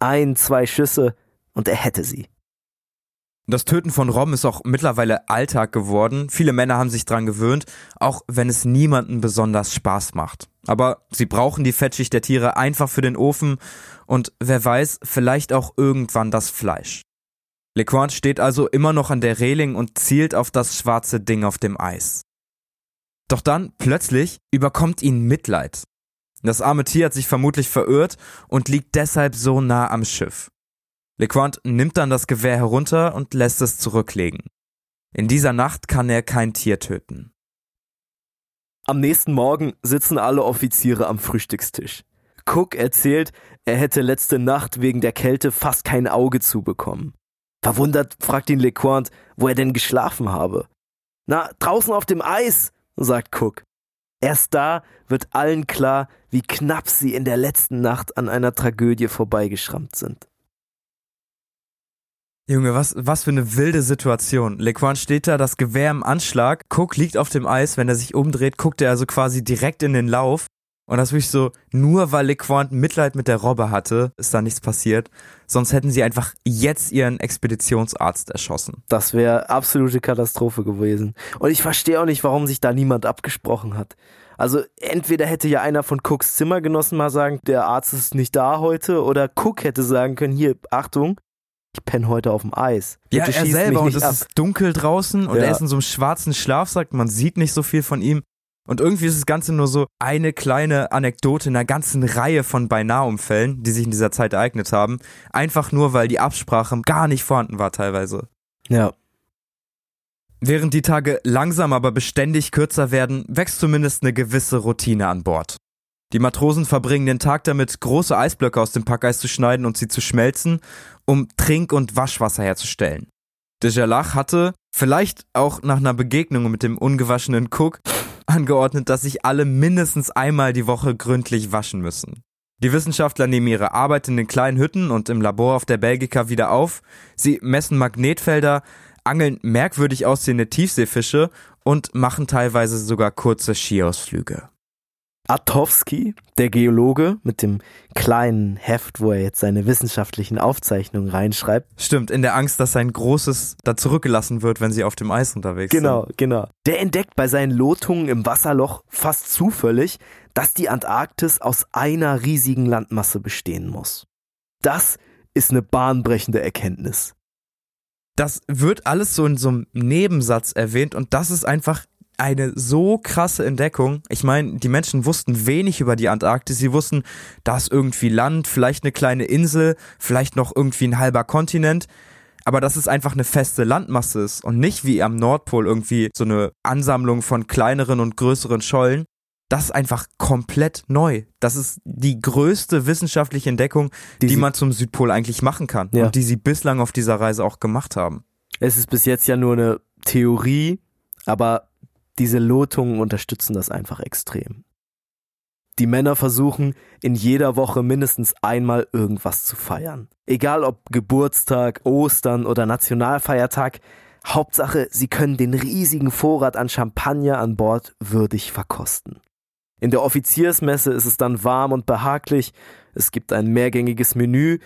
Ein, zwei Schüsse und er hätte sie. Das Töten von Robben ist auch mittlerweile Alltag geworden. Viele Männer haben sich dran gewöhnt, auch wenn es niemanden besonders Spaß macht. Aber sie brauchen die Fettschicht der Tiere einfach für den Ofen und wer weiß, vielleicht auch irgendwann das Fleisch. LeQuant steht also immer noch an der Reling und zielt auf das schwarze Ding auf dem Eis. Doch dann, plötzlich, überkommt ihn Mitleid. Das arme Tier hat sich vermutlich verirrt und liegt deshalb so nah am Schiff. LeQuant nimmt dann das Gewehr herunter und lässt es zurücklegen. In dieser Nacht kann er kein Tier töten. Am nächsten Morgen sitzen alle Offiziere am Frühstückstisch. Cook erzählt, er hätte letzte Nacht wegen der Kälte fast kein Auge zubekommen. Verwundert fragt ihn LeQuant, wo er denn geschlafen habe. Na, draußen auf dem Eis, sagt Cook. Erst da wird allen klar, wie knapp sie in der letzten Nacht an einer Tragödie vorbeigeschrammt sind. Junge, was, was für eine wilde Situation. Lequan steht da, das Gewehr im Anschlag. Cook liegt auf dem Eis. Wenn er sich umdreht, guckt er also quasi direkt in den Lauf. Und das wirklich so, nur weil LeQuant Mitleid mit der Robbe hatte, ist da nichts passiert. Sonst hätten sie einfach jetzt ihren Expeditionsarzt erschossen. Das wäre absolute Katastrophe gewesen. Und ich verstehe auch nicht, warum sich da niemand abgesprochen hat. Also entweder hätte ja einer von Cooks Zimmergenossen mal sagen, der Arzt ist nicht da heute, oder Cook hätte sagen können, hier, Achtung, ich penne heute auf dem Eis. Bitte ja, er selber und es ab. ist dunkel draußen und ja. er ist in so einem schwarzen Schlafsack, man sieht nicht so viel von ihm. Und irgendwie ist das Ganze nur so eine kleine Anekdote in einer ganzen Reihe von Beinahe-Unfällen, die sich in dieser Zeit ereignet haben. Einfach nur, weil die Absprache gar nicht vorhanden war teilweise. Ja. Während die Tage langsam aber beständig kürzer werden, wächst zumindest eine gewisse Routine an Bord. Die Matrosen verbringen den Tag damit, große Eisblöcke aus dem Packeis zu schneiden und sie zu schmelzen, um Trink- und Waschwasser herzustellen. De Gerlach hatte, vielleicht auch nach einer Begegnung mit dem ungewaschenen Cook, angeordnet, dass sich alle mindestens einmal die Woche gründlich waschen müssen. Die Wissenschaftler nehmen ihre Arbeit in den kleinen Hütten und im Labor auf der Belgica wieder auf. Sie messen Magnetfelder, angeln merkwürdig aussehende Tiefseefische und machen teilweise sogar kurze Skiausflüge. Atowski, der Geologe, mit dem kleinen Heft, wo er jetzt seine wissenschaftlichen Aufzeichnungen reinschreibt. Stimmt, in der Angst, dass sein großes da zurückgelassen wird, wenn sie auf dem Eis unterwegs genau, sind. Genau, genau. Der entdeckt bei seinen Lotungen im Wasserloch fast zufällig, dass die Antarktis aus einer riesigen Landmasse bestehen muss. Das ist eine bahnbrechende Erkenntnis. Das wird alles so in so einem Nebensatz erwähnt und das ist einfach eine so krasse Entdeckung. Ich meine, die Menschen wussten wenig über die Antarktis. Sie wussten, da ist irgendwie Land, vielleicht eine kleine Insel, vielleicht noch irgendwie ein halber Kontinent. Aber dass es einfach eine feste Landmasse ist und nicht wie am Nordpol irgendwie so eine Ansammlung von kleineren und größeren Schollen, das ist einfach komplett neu. Das ist die größte wissenschaftliche Entdeckung, die, die man zum Südpol eigentlich machen kann ja. und die sie bislang auf dieser Reise auch gemacht haben. Es ist bis jetzt ja nur eine Theorie, aber diese Lotungen unterstützen das einfach extrem. Die Männer versuchen in jeder Woche mindestens einmal irgendwas zu feiern. Egal ob Geburtstag, Ostern oder Nationalfeiertag, Hauptsache, sie können den riesigen Vorrat an Champagner an Bord würdig verkosten. In der Offiziersmesse ist es dann warm und behaglich, es gibt ein mehrgängiges Menü,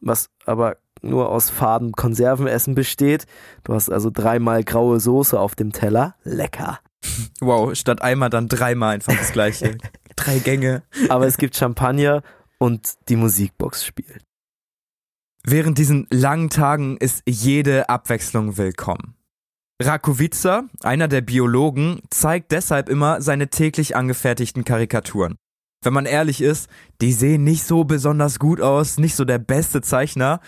was aber nur aus faden Konservenessen besteht. Du hast also dreimal graue Soße auf dem Teller. Lecker. Wow, statt einmal dann dreimal einfach das gleiche. Drei Gänge. Aber es gibt Champagner und die Musikbox spielt. Während diesen langen Tagen ist jede Abwechslung willkommen. Rakowica, einer der Biologen, zeigt deshalb immer seine täglich angefertigten Karikaturen. Wenn man ehrlich ist, die sehen nicht so besonders gut aus, nicht so der beste Zeichner,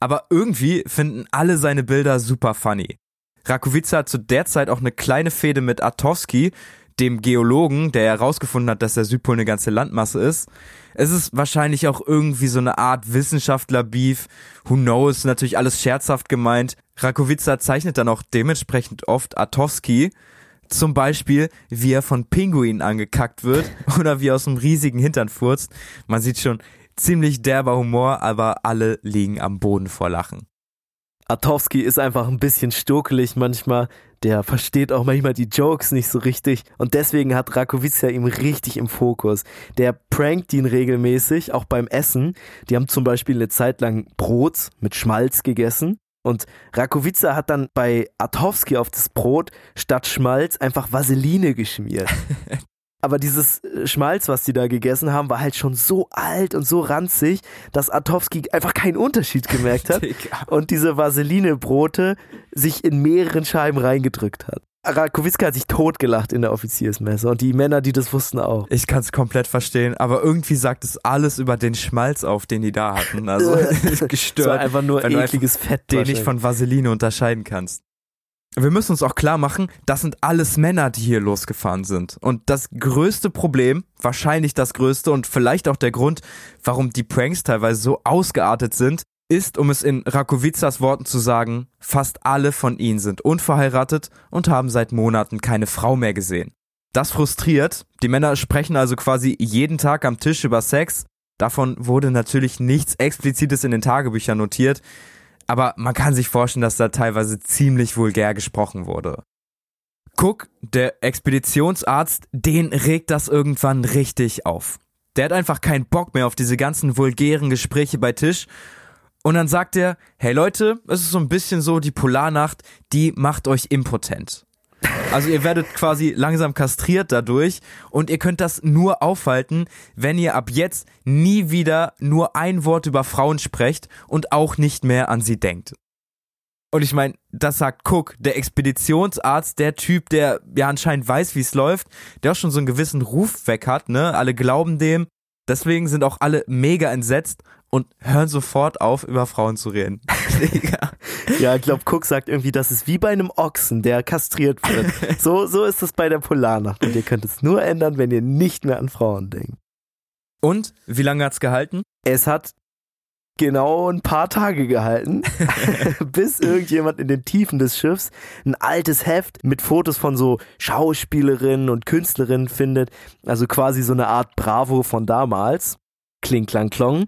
aber irgendwie finden alle seine Bilder super funny. Rakowica hat zu der Zeit auch eine kleine Fehde mit Atowski, dem Geologen, der herausgefunden hat, dass der Südpol eine ganze Landmasse ist. Es ist wahrscheinlich auch irgendwie so eine Art Wissenschaftler-Beef. Who knows? Natürlich alles scherzhaft gemeint. Rakowica zeichnet dann auch dementsprechend oft Atowski. Zum Beispiel, wie er von Pinguinen angekackt wird oder wie aus einem riesigen Hintern furzt. Man sieht schon, ziemlich derber Humor, aber alle liegen am Boden vor Lachen. Atowski ist einfach ein bisschen stokelig manchmal. Der versteht auch manchmal die Jokes nicht so richtig. Und deswegen hat Rakowica ihm richtig im Fokus. Der prankt ihn regelmäßig, auch beim Essen. Die haben zum Beispiel eine Zeit lang Brot mit Schmalz gegessen. Und Rakowica hat dann bei Atowski auf das Brot statt Schmalz einfach Vaseline geschmiert. Aber dieses äh, Schmalz, was die da gegessen haben, war halt schon so alt und so ranzig, dass Atowski einfach keinen Unterschied gemerkt hat und diese Vaseline-Brote sich in mehreren Scheiben reingedrückt hat. Rakowitzka hat sich totgelacht in der Offiziersmesse und die Männer, die das wussten auch. Ich kann es komplett verstehen, aber irgendwie sagt es alles über den Schmalz auf, den die da hatten. Also gestört. War einfach nur ekliges Fett, den nicht von Vaseline unterscheiden kannst. Wir müssen uns auch klar machen, das sind alles Männer, die hier losgefahren sind. Und das größte Problem, wahrscheinlich das größte und vielleicht auch der Grund, warum die Pranks teilweise so ausgeartet sind, ist, um es in Rakowicas Worten zu sagen, fast alle von ihnen sind unverheiratet und haben seit Monaten keine Frau mehr gesehen. Das frustriert. Die Männer sprechen also quasi jeden Tag am Tisch über Sex. Davon wurde natürlich nichts Explizites in den Tagebüchern notiert aber man kann sich vorstellen, dass da teilweise ziemlich vulgär gesprochen wurde. Cook, der Expeditionsarzt, den regt das irgendwann richtig auf. Der hat einfach keinen Bock mehr auf diese ganzen vulgären Gespräche bei Tisch. Und dann sagt er, hey Leute, es ist so ein bisschen so, die Polarnacht, die macht euch impotent. Also ihr werdet quasi langsam kastriert dadurch und ihr könnt das nur aufhalten, wenn ihr ab jetzt nie wieder nur ein Wort über Frauen sprecht und auch nicht mehr an sie denkt. Und ich meine, das sagt Cook, der Expeditionsarzt, der Typ, der ja anscheinend weiß, wie es läuft, der auch schon so einen gewissen Ruf weg hat, ne? Alle glauben dem. Deswegen sind auch alle mega entsetzt und hören sofort auf, über Frauen zu reden. ja, ich glaube, Cook sagt irgendwie, das ist wie bei einem Ochsen, der kastriert wird. So, so ist es bei der Polarnacht. Und ihr könnt es nur ändern, wenn ihr nicht mehr an Frauen denkt. Und wie lange hat's gehalten? Es hat genau ein paar Tage gehalten, bis irgendjemand in den Tiefen des Schiffs ein altes Heft mit Fotos von so Schauspielerinnen und Künstlerinnen findet. Also quasi so eine Art Bravo von damals. Kling, klang, klong.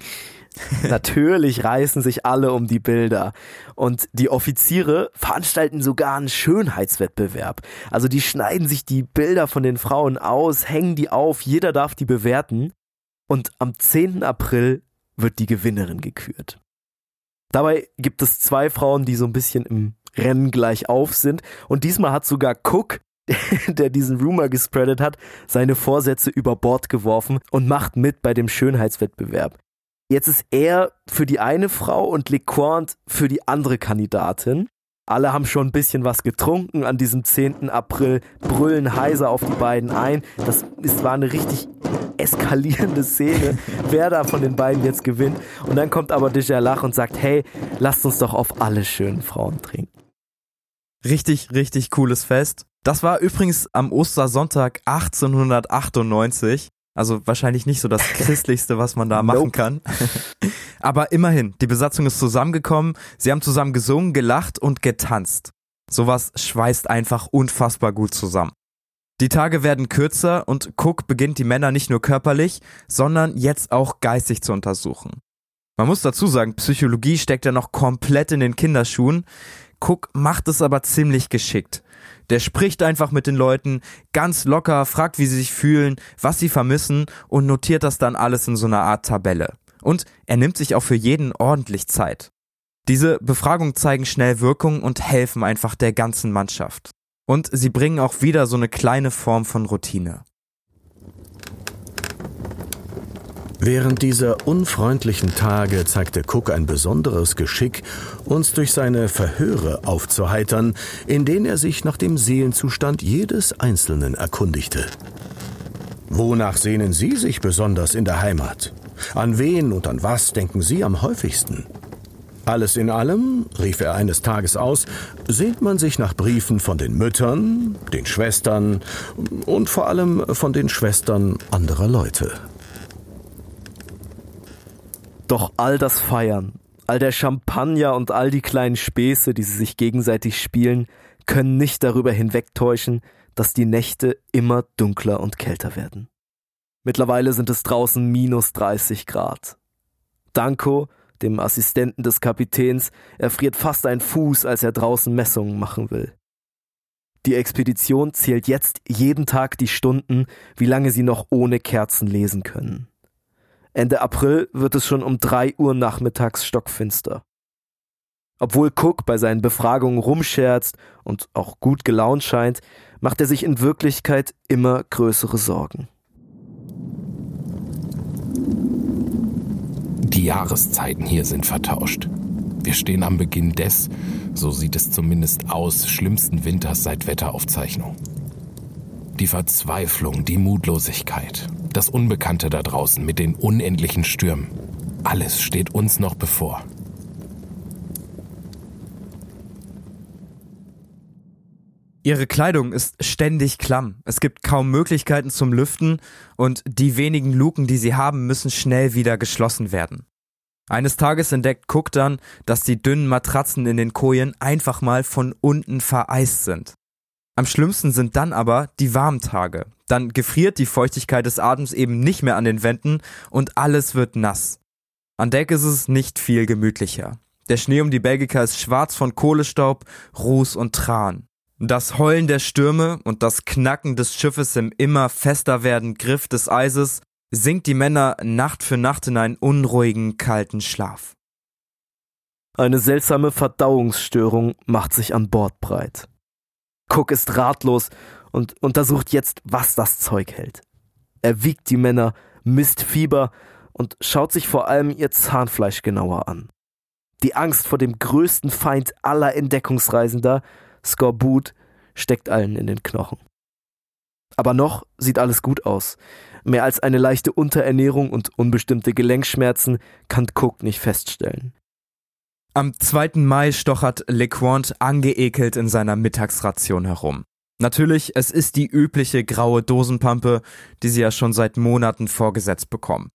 Natürlich reißen sich alle um die Bilder. Und die Offiziere veranstalten sogar einen Schönheitswettbewerb. Also die schneiden sich die Bilder von den Frauen aus, hängen die auf, jeder darf die bewerten. Und am 10. April wird die Gewinnerin gekürt. Dabei gibt es zwei Frauen, die so ein bisschen im Rennen gleich auf sind. Und diesmal hat sogar Cook, der diesen Rumor gespreadet hat, seine Vorsätze über Bord geworfen und macht mit bei dem Schönheitswettbewerb. Jetzt ist er für die eine Frau und LeQuant für die andere Kandidatin. Alle haben schon ein bisschen was getrunken an diesem 10. April, brüllen heiser auf die beiden ein. Das ist, war eine richtig eskalierende Szene, wer da von den beiden jetzt gewinnt. Und dann kommt aber Dejalach und sagt, hey, lasst uns doch auf alle schönen Frauen trinken. Richtig, richtig cooles Fest. Das war übrigens am Ostersonntag 1898. Also wahrscheinlich nicht so das christlichste, was man da machen kann. Aber immerhin, die Besatzung ist zusammengekommen, sie haben zusammen gesungen, gelacht und getanzt. Sowas schweißt einfach unfassbar gut zusammen. Die Tage werden kürzer und Cook beginnt die Männer nicht nur körperlich, sondern jetzt auch geistig zu untersuchen. Man muss dazu sagen, Psychologie steckt ja noch komplett in den Kinderschuhen. Cook macht es aber ziemlich geschickt. Der spricht einfach mit den Leuten ganz locker, fragt, wie sie sich fühlen, was sie vermissen und notiert das dann alles in so einer Art Tabelle. Und er nimmt sich auch für jeden ordentlich Zeit. Diese Befragungen zeigen schnell Wirkung und helfen einfach der ganzen Mannschaft. Und sie bringen auch wieder so eine kleine Form von Routine. Während dieser unfreundlichen Tage zeigte Cook ein besonderes Geschick, uns durch seine Verhöre aufzuheitern, in denen er sich nach dem Seelenzustand jedes Einzelnen erkundigte. Wonach sehnen Sie sich besonders in der Heimat? An wen und an was denken Sie am häufigsten? Alles in allem, rief er eines Tages aus, sehnt man sich nach Briefen von den Müttern, den Schwestern und vor allem von den Schwestern anderer Leute. Doch all das Feiern, all der Champagner und all die kleinen Späße, die sie sich gegenseitig spielen, können nicht darüber hinwegtäuschen, dass die Nächte immer dunkler und kälter werden. Mittlerweile sind es draußen minus 30 Grad. Danko, dem Assistenten des Kapitäns, erfriert fast ein Fuß, als er draußen Messungen machen will. Die Expedition zählt jetzt jeden Tag die Stunden, wie lange sie noch ohne Kerzen lesen können. Ende April wird es schon um drei Uhr nachmittags stockfinster. Obwohl Cook bei seinen Befragungen rumscherzt und auch gut gelaunt scheint, macht er sich in Wirklichkeit immer größere Sorgen. Die Jahreszeiten hier sind vertauscht. Wir stehen am Beginn des, so sieht es zumindest aus, schlimmsten Winters seit Wetteraufzeichnung. Die Verzweiflung, die Mutlosigkeit, das Unbekannte da draußen mit den unendlichen Stürmen. Alles steht uns noch bevor. Ihre Kleidung ist ständig klamm. Es gibt kaum Möglichkeiten zum Lüften und die wenigen Luken, die sie haben, müssen schnell wieder geschlossen werden. Eines Tages entdeckt Cook dann, dass die dünnen Matratzen in den Kojen einfach mal von unten vereist sind. Am schlimmsten sind dann aber die warmen Tage. Dann gefriert die Feuchtigkeit des Atems eben nicht mehr an den Wänden und alles wird nass. An Deck ist es nicht viel gemütlicher. Der Schnee um die Belgica ist schwarz von Kohlestaub, Ruß und Tran. Das Heulen der Stürme und das Knacken des Schiffes im immer fester werdenden Griff des Eises sinkt die Männer Nacht für Nacht in einen unruhigen, kalten Schlaf. Eine seltsame Verdauungsstörung macht sich an Bord breit. Cook ist ratlos und untersucht jetzt, was das Zeug hält. Er wiegt die Männer, misst Fieber und schaut sich vor allem ihr Zahnfleisch genauer an. Die Angst vor dem größten Feind aller Entdeckungsreisender Skorbut steckt allen in den Knochen. Aber noch sieht alles gut aus. Mehr als eine leichte Unterernährung und unbestimmte Gelenkschmerzen kann Cook nicht feststellen. Am 2. Mai stochert LeQuant angeekelt in seiner Mittagsration herum. Natürlich, es ist die übliche graue Dosenpampe, die sie ja schon seit Monaten vorgesetzt bekommen.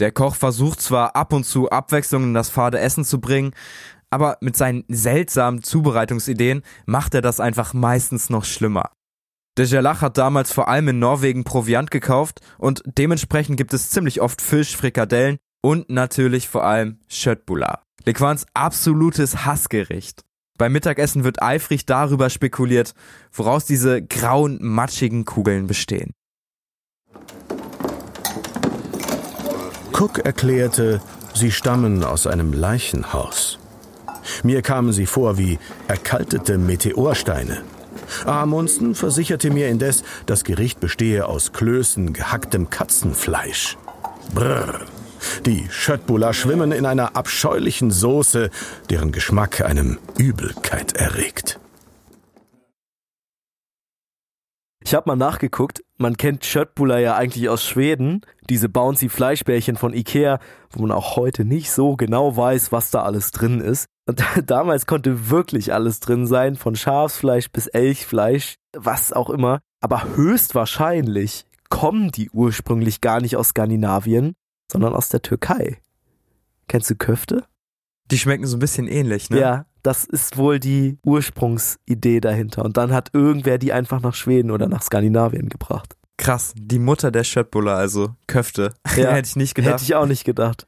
Der Koch versucht zwar ab und zu Abwechslung in das fade Essen zu bringen, aber mit seinen seltsamen Zubereitungsideen macht er das einfach meistens noch schlimmer. De Gerlach hat damals vor allem in Norwegen Proviant gekauft und dementsprechend gibt es ziemlich oft Fisch, Frikadellen und natürlich vor allem Schöttbula. Lequans absolutes Hassgericht. Beim Mittagessen wird eifrig darüber spekuliert, woraus diese grauen, matschigen Kugeln bestehen. Cook erklärte, sie stammen aus einem Leichenhaus. Mir kamen sie vor wie erkaltete Meteorsteine. Amundsen versicherte mir indes, das Gericht bestehe aus Klößen gehacktem Katzenfleisch. Brrr. Die Schöttbula schwimmen in einer abscheulichen Soße, deren Geschmack einem Übelkeit erregt. Ich habe mal nachgeguckt, man kennt Schöttbula ja eigentlich aus Schweden, diese bouncy Fleischbällchen von Ikea, wo man auch heute nicht so genau weiß, was da alles drin ist. Und damals konnte wirklich alles drin sein, von Schafsfleisch bis Elchfleisch, was auch immer. Aber höchstwahrscheinlich kommen die ursprünglich gar nicht aus Skandinavien, sondern aus der Türkei. Kennst du Köfte? Die schmecken so ein bisschen ähnlich, ne? Ja, das ist wohl die Ursprungsidee dahinter. Und dann hat irgendwer die einfach nach Schweden oder nach Skandinavien gebracht. Krass, die Mutter der Schöttbuller, also Köfte. Ja, Hätte ich nicht gedacht. Hätte ich auch nicht gedacht.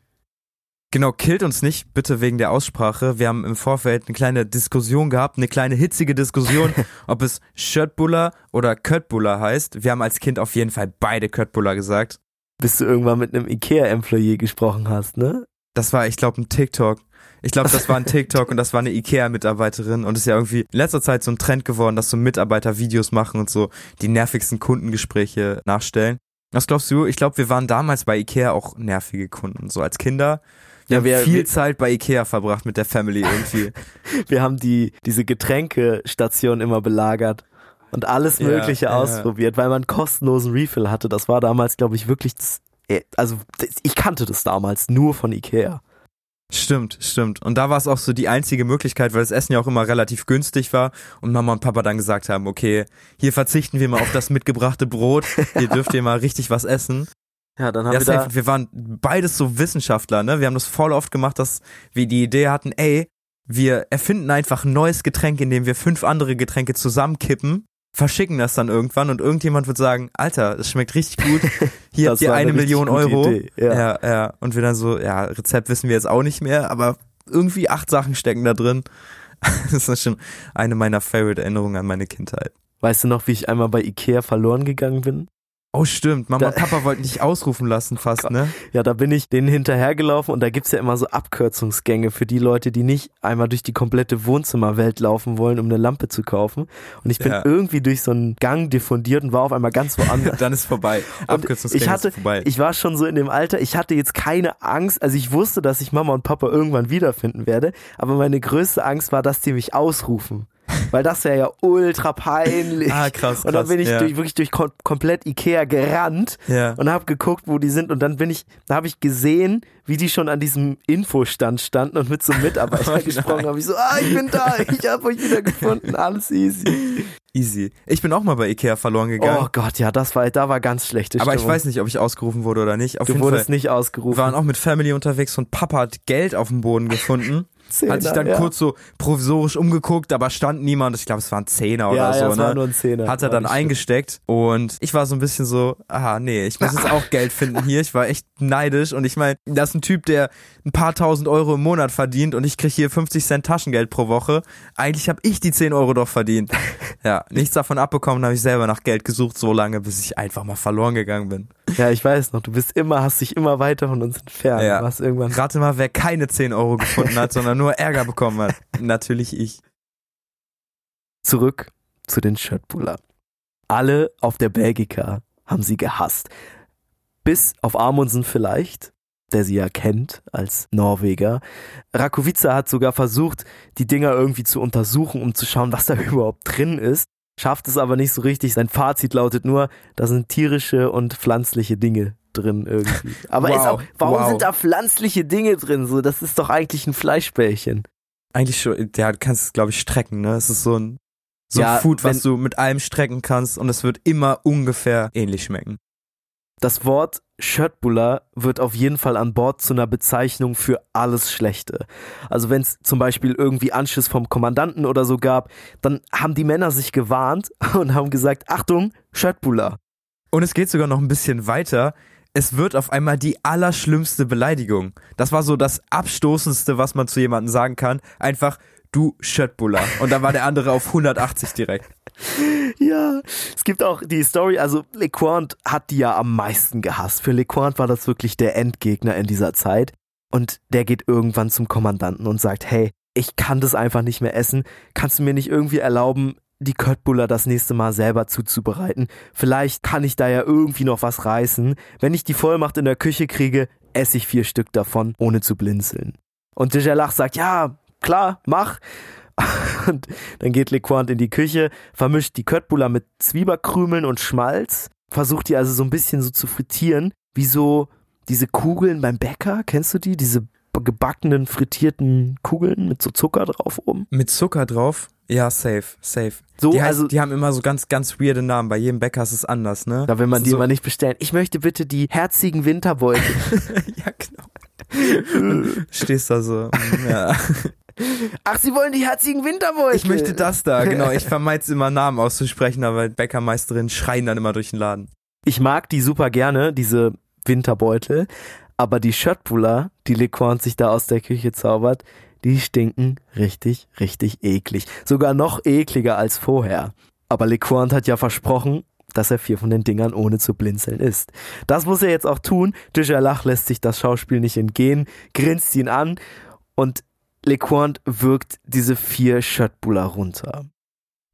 Genau, killt uns nicht, bitte wegen der Aussprache. Wir haben im Vorfeld eine kleine Diskussion gehabt, eine kleine hitzige Diskussion, ob es Schöttbuller oder Köttbuller heißt. Wir haben als Kind auf jeden Fall beide Köttbuller gesagt. Bis du irgendwann mit einem Ikea-Employee gesprochen hast, ne? Das war, ich glaube, ein TikTok. Ich glaube, das war ein TikTok und das war eine Ikea-Mitarbeiterin und ist ja irgendwie in letzter Zeit so ein Trend geworden, dass so Mitarbeiter Videos machen und so die nervigsten Kundengespräche nachstellen. Was glaubst du? Ich glaube, wir waren damals bei Ikea auch nervige Kunden, so als Kinder. Wir Ja, haben wir- viel wir- Zeit bei Ikea verbracht mit der Family irgendwie. Wir haben die, diese Getränkestation immer belagert und alles Ja, Mögliche ja. ausprobiert, weil man kostenlosen Refill hatte. Das war damals, glaube ich, wirklich, das, äh, also ich kannte das damals nur von Ikea. Stimmt, stimmt. Und da war es auch so die einzige Möglichkeit, weil das Essen ja auch immer relativ günstig war und Mama und Papa dann gesagt haben, okay, hier verzichten wir mal auf das mitgebrachte Brot, hier dürft ihr mal richtig was essen. Ja, dann haben Ja, wir da, safe. wir waren beides so Wissenschaftler, ne? Wir haben das voll oft gemacht, dass wir die Idee hatten, ey, wir erfinden einfach ein neues Getränk, indem wir fünf andere Getränke zusammenkippen, verschicken das dann irgendwann und irgendjemand wird sagen, Alter, das schmeckt richtig gut, hier habt ihr eine eine Million Euro. Idee, ja. ja, ja. Und wir dann so, ja, Rezept wissen wir jetzt auch nicht mehr, aber irgendwie acht Sachen stecken da drin. Das ist schon eine meiner Favorite Erinnerungen an meine Kindheit. weißt du noch, wie ich einmal bei Ikea verloren gegangen bin? Oh, stimmt. Mama Da- und Papa wollten dich ausrufen lassen fast, ne? Ja, da bin ich denen hinterhergelaufen und da gibt's ja immer so Abkürzungsgänge für die Leute, die nicht einmal durch die komplette Wohnzimmerwelt laufen wollen, um eine Lampe zu kaufen. Und ich bin Ja. irgendwie durch so einen Gang diffundiert und war auf einmal ganz woanders. Dann ist vorbei. Abkürzungsgänge ich hatte, ist vorbei. ich war schon so in dem Alter, ich hatte jetzt keine Angst, also ich wusste, dass ich Mama und Papa irgendwann wiederfinden werde, aber meine größte Angst war, dass die mich ausrufen. Weil das wäre ja ultra peinlich. Ah, krass, Und dann krass, bin ich ja. durch, wirklich durch kom komplett Ikea gerannt Ja. und habe geguckt, wo die sind und dann bin ich, da habe ich gesehen, wie die schon an diesem Infostand standen und mit so einem Mitarbeiter Oh gesprochen haben. Ich so, ah, ich bin da, ich habe euch wieder gefunden, alles easy. Easy. Ich bin auch mal bei Ikea verloren gegangen. Oh Gott, ja, das war, da war ganz schlechte aber ich Stimmung. weiß nicht, ob ich ausgerufen wurde oder nicht. Auf du wurdest Fall. nicht ausgerufen. Wir waren auch mit Family unterwegs und Papa hat Geld auf dem Boden gefunden. Zehner, hat sich dann ja. kurz so provisorisch umgeguckt, aber stand niemand. Ich glaube, es waren Zehner ja, oder ja, so. es ne? war nur ein Zehner. hat er dann eingesteckt und ich war so ein bisschen so, aha, nee, ich muss jetzt auch Geld finden hier. Ich war echt neidisch und ich meine, das ist ein Typ, der ein paar tausend Euro im Monat verdient und ich krieg hier 50 Cent Taschengeld pro Woche. Eigentlich habe ich die 10 Euro doch verdient. Ja, nichts davon abbekommen, habe ich selber nach Geld gesucht, so lange, bis ich einfach mal verloren gegangen bin. Ja, ich weiß noch, du bist immer, hast dich immer weiter von uns entfernt. Ja. Warst irgendwann. Rate mal, wer keine 10 Euro gefunden hat, sondern nur Ärger bekommen hat. Natürlich ich. Zurück zu den Schöttbuller. Alle auf der Belgica haben sie gehasst. Bis auf Amundsen vielleicht, der sie ja kennt als Norweger. Rakovica hat sogar versucht, die Dinger irgendwie zu untersuchen, um zu schauen, was da überhaupt drin ist. Schafft es aber nicht so richtig. Sein Fazit lautet nur, da sind tierische und pflanzliche Dinge drin irgendwie. Aber Wow, ist auch, warum wow. sind da pflanzliche Dinge drin? So, das ist doch eigentlich ein Fleischbällchen. Eigentlich schon, ja, du kannst es, glaube ich, strecken, ne? Es ist so ein, so Ja, ein Food, was wenn- du mit allem strecken kannst und es wird immer ungefähr ähnlich schmecken. Das Wort Schöttbuller wird auf jeden Fall an Bord zu einer Bezeichnung für alles Schlechte. Also wenn es zum Beispiel irgendwie Anschiss vom Kommandanten oder so gab, dann haben die Männer sich gewarnt und haben gesagt, Achtung, Schöttbuller. Und es geht sogar noch ein bisschen weiter. Es wird auf einmal die allerschlimmste Beleidigung. Das war so das Abstoßendste, was man zu jemandem sagen kann. Einfach, du Schöttbuller. Und dann war der andere auf 180 direkt. Ja, es gibt auch die Story, also LeQuant hat die ja am meisten gehasst. Für LeQuant war das wirklich der Endgegner in dieser Zeit. Und der geht irgendwann zum Kommandanten und sagt, hey, ich kann das einfach nicht mehr essen. Kannst du mir nicht irgendwie erlauben, die Köttbuller das nächste Mal selber zuzubereiten? Vielleicht kann ich da ja irgendwie noch was reißen. Wenn ich die Vollmacht in der Küche kriege, esse ich vier Stück davon, ohne zu blinzeln. Und Dejalach sagt, ja, klar, mach. Und dann geht LeQuant in die Küche, vermischt die Köttbullar mit Zwieberkrümeln und Schmalz, versucht die also so ein bisschen so zu frittieren, wie so diese Kugeln beim Bäcker, kennst du die? Diese gebackenen, frittierten Kugeln mit so Zucker drauf oben. Mit Zucker drauf? Ja, safe, safe. So, die, heißt, also- die haben immer so ganz, ganz weirde Namen. Bei jedem Bäcker ist es anders, ne? Da will man die so, immer nicht bestellen. Ich möchte bitte die herzigen Winterbeutel. Ja, genau. Stehst da so. Ja. Ach, Sie wollen die herzigen Winterbeutel. Ich möchte das da, genau. Ich vermeide es immer Namen auszusprechen, aber Bäckermeisterinnen schreien dann immer durch den Laden. Ich mag die super gerne, diese Winterbeutel, aber die Schöttbuller, die LeCointe sich da aus der Küche zaubert, die stinken richtig, richtig eklig. Sogar noch ekliger als vorher. Aber LeCointe hat ja versprochen, dass er vier von den Dingern ohne zu blinzeln isst. Das muss er jetzt auch tun. Dujalach lässt sich das Schauspiel nicht entgehen, grinst ihn an und LeQuant wirkt diese vier Schöttbuller runter.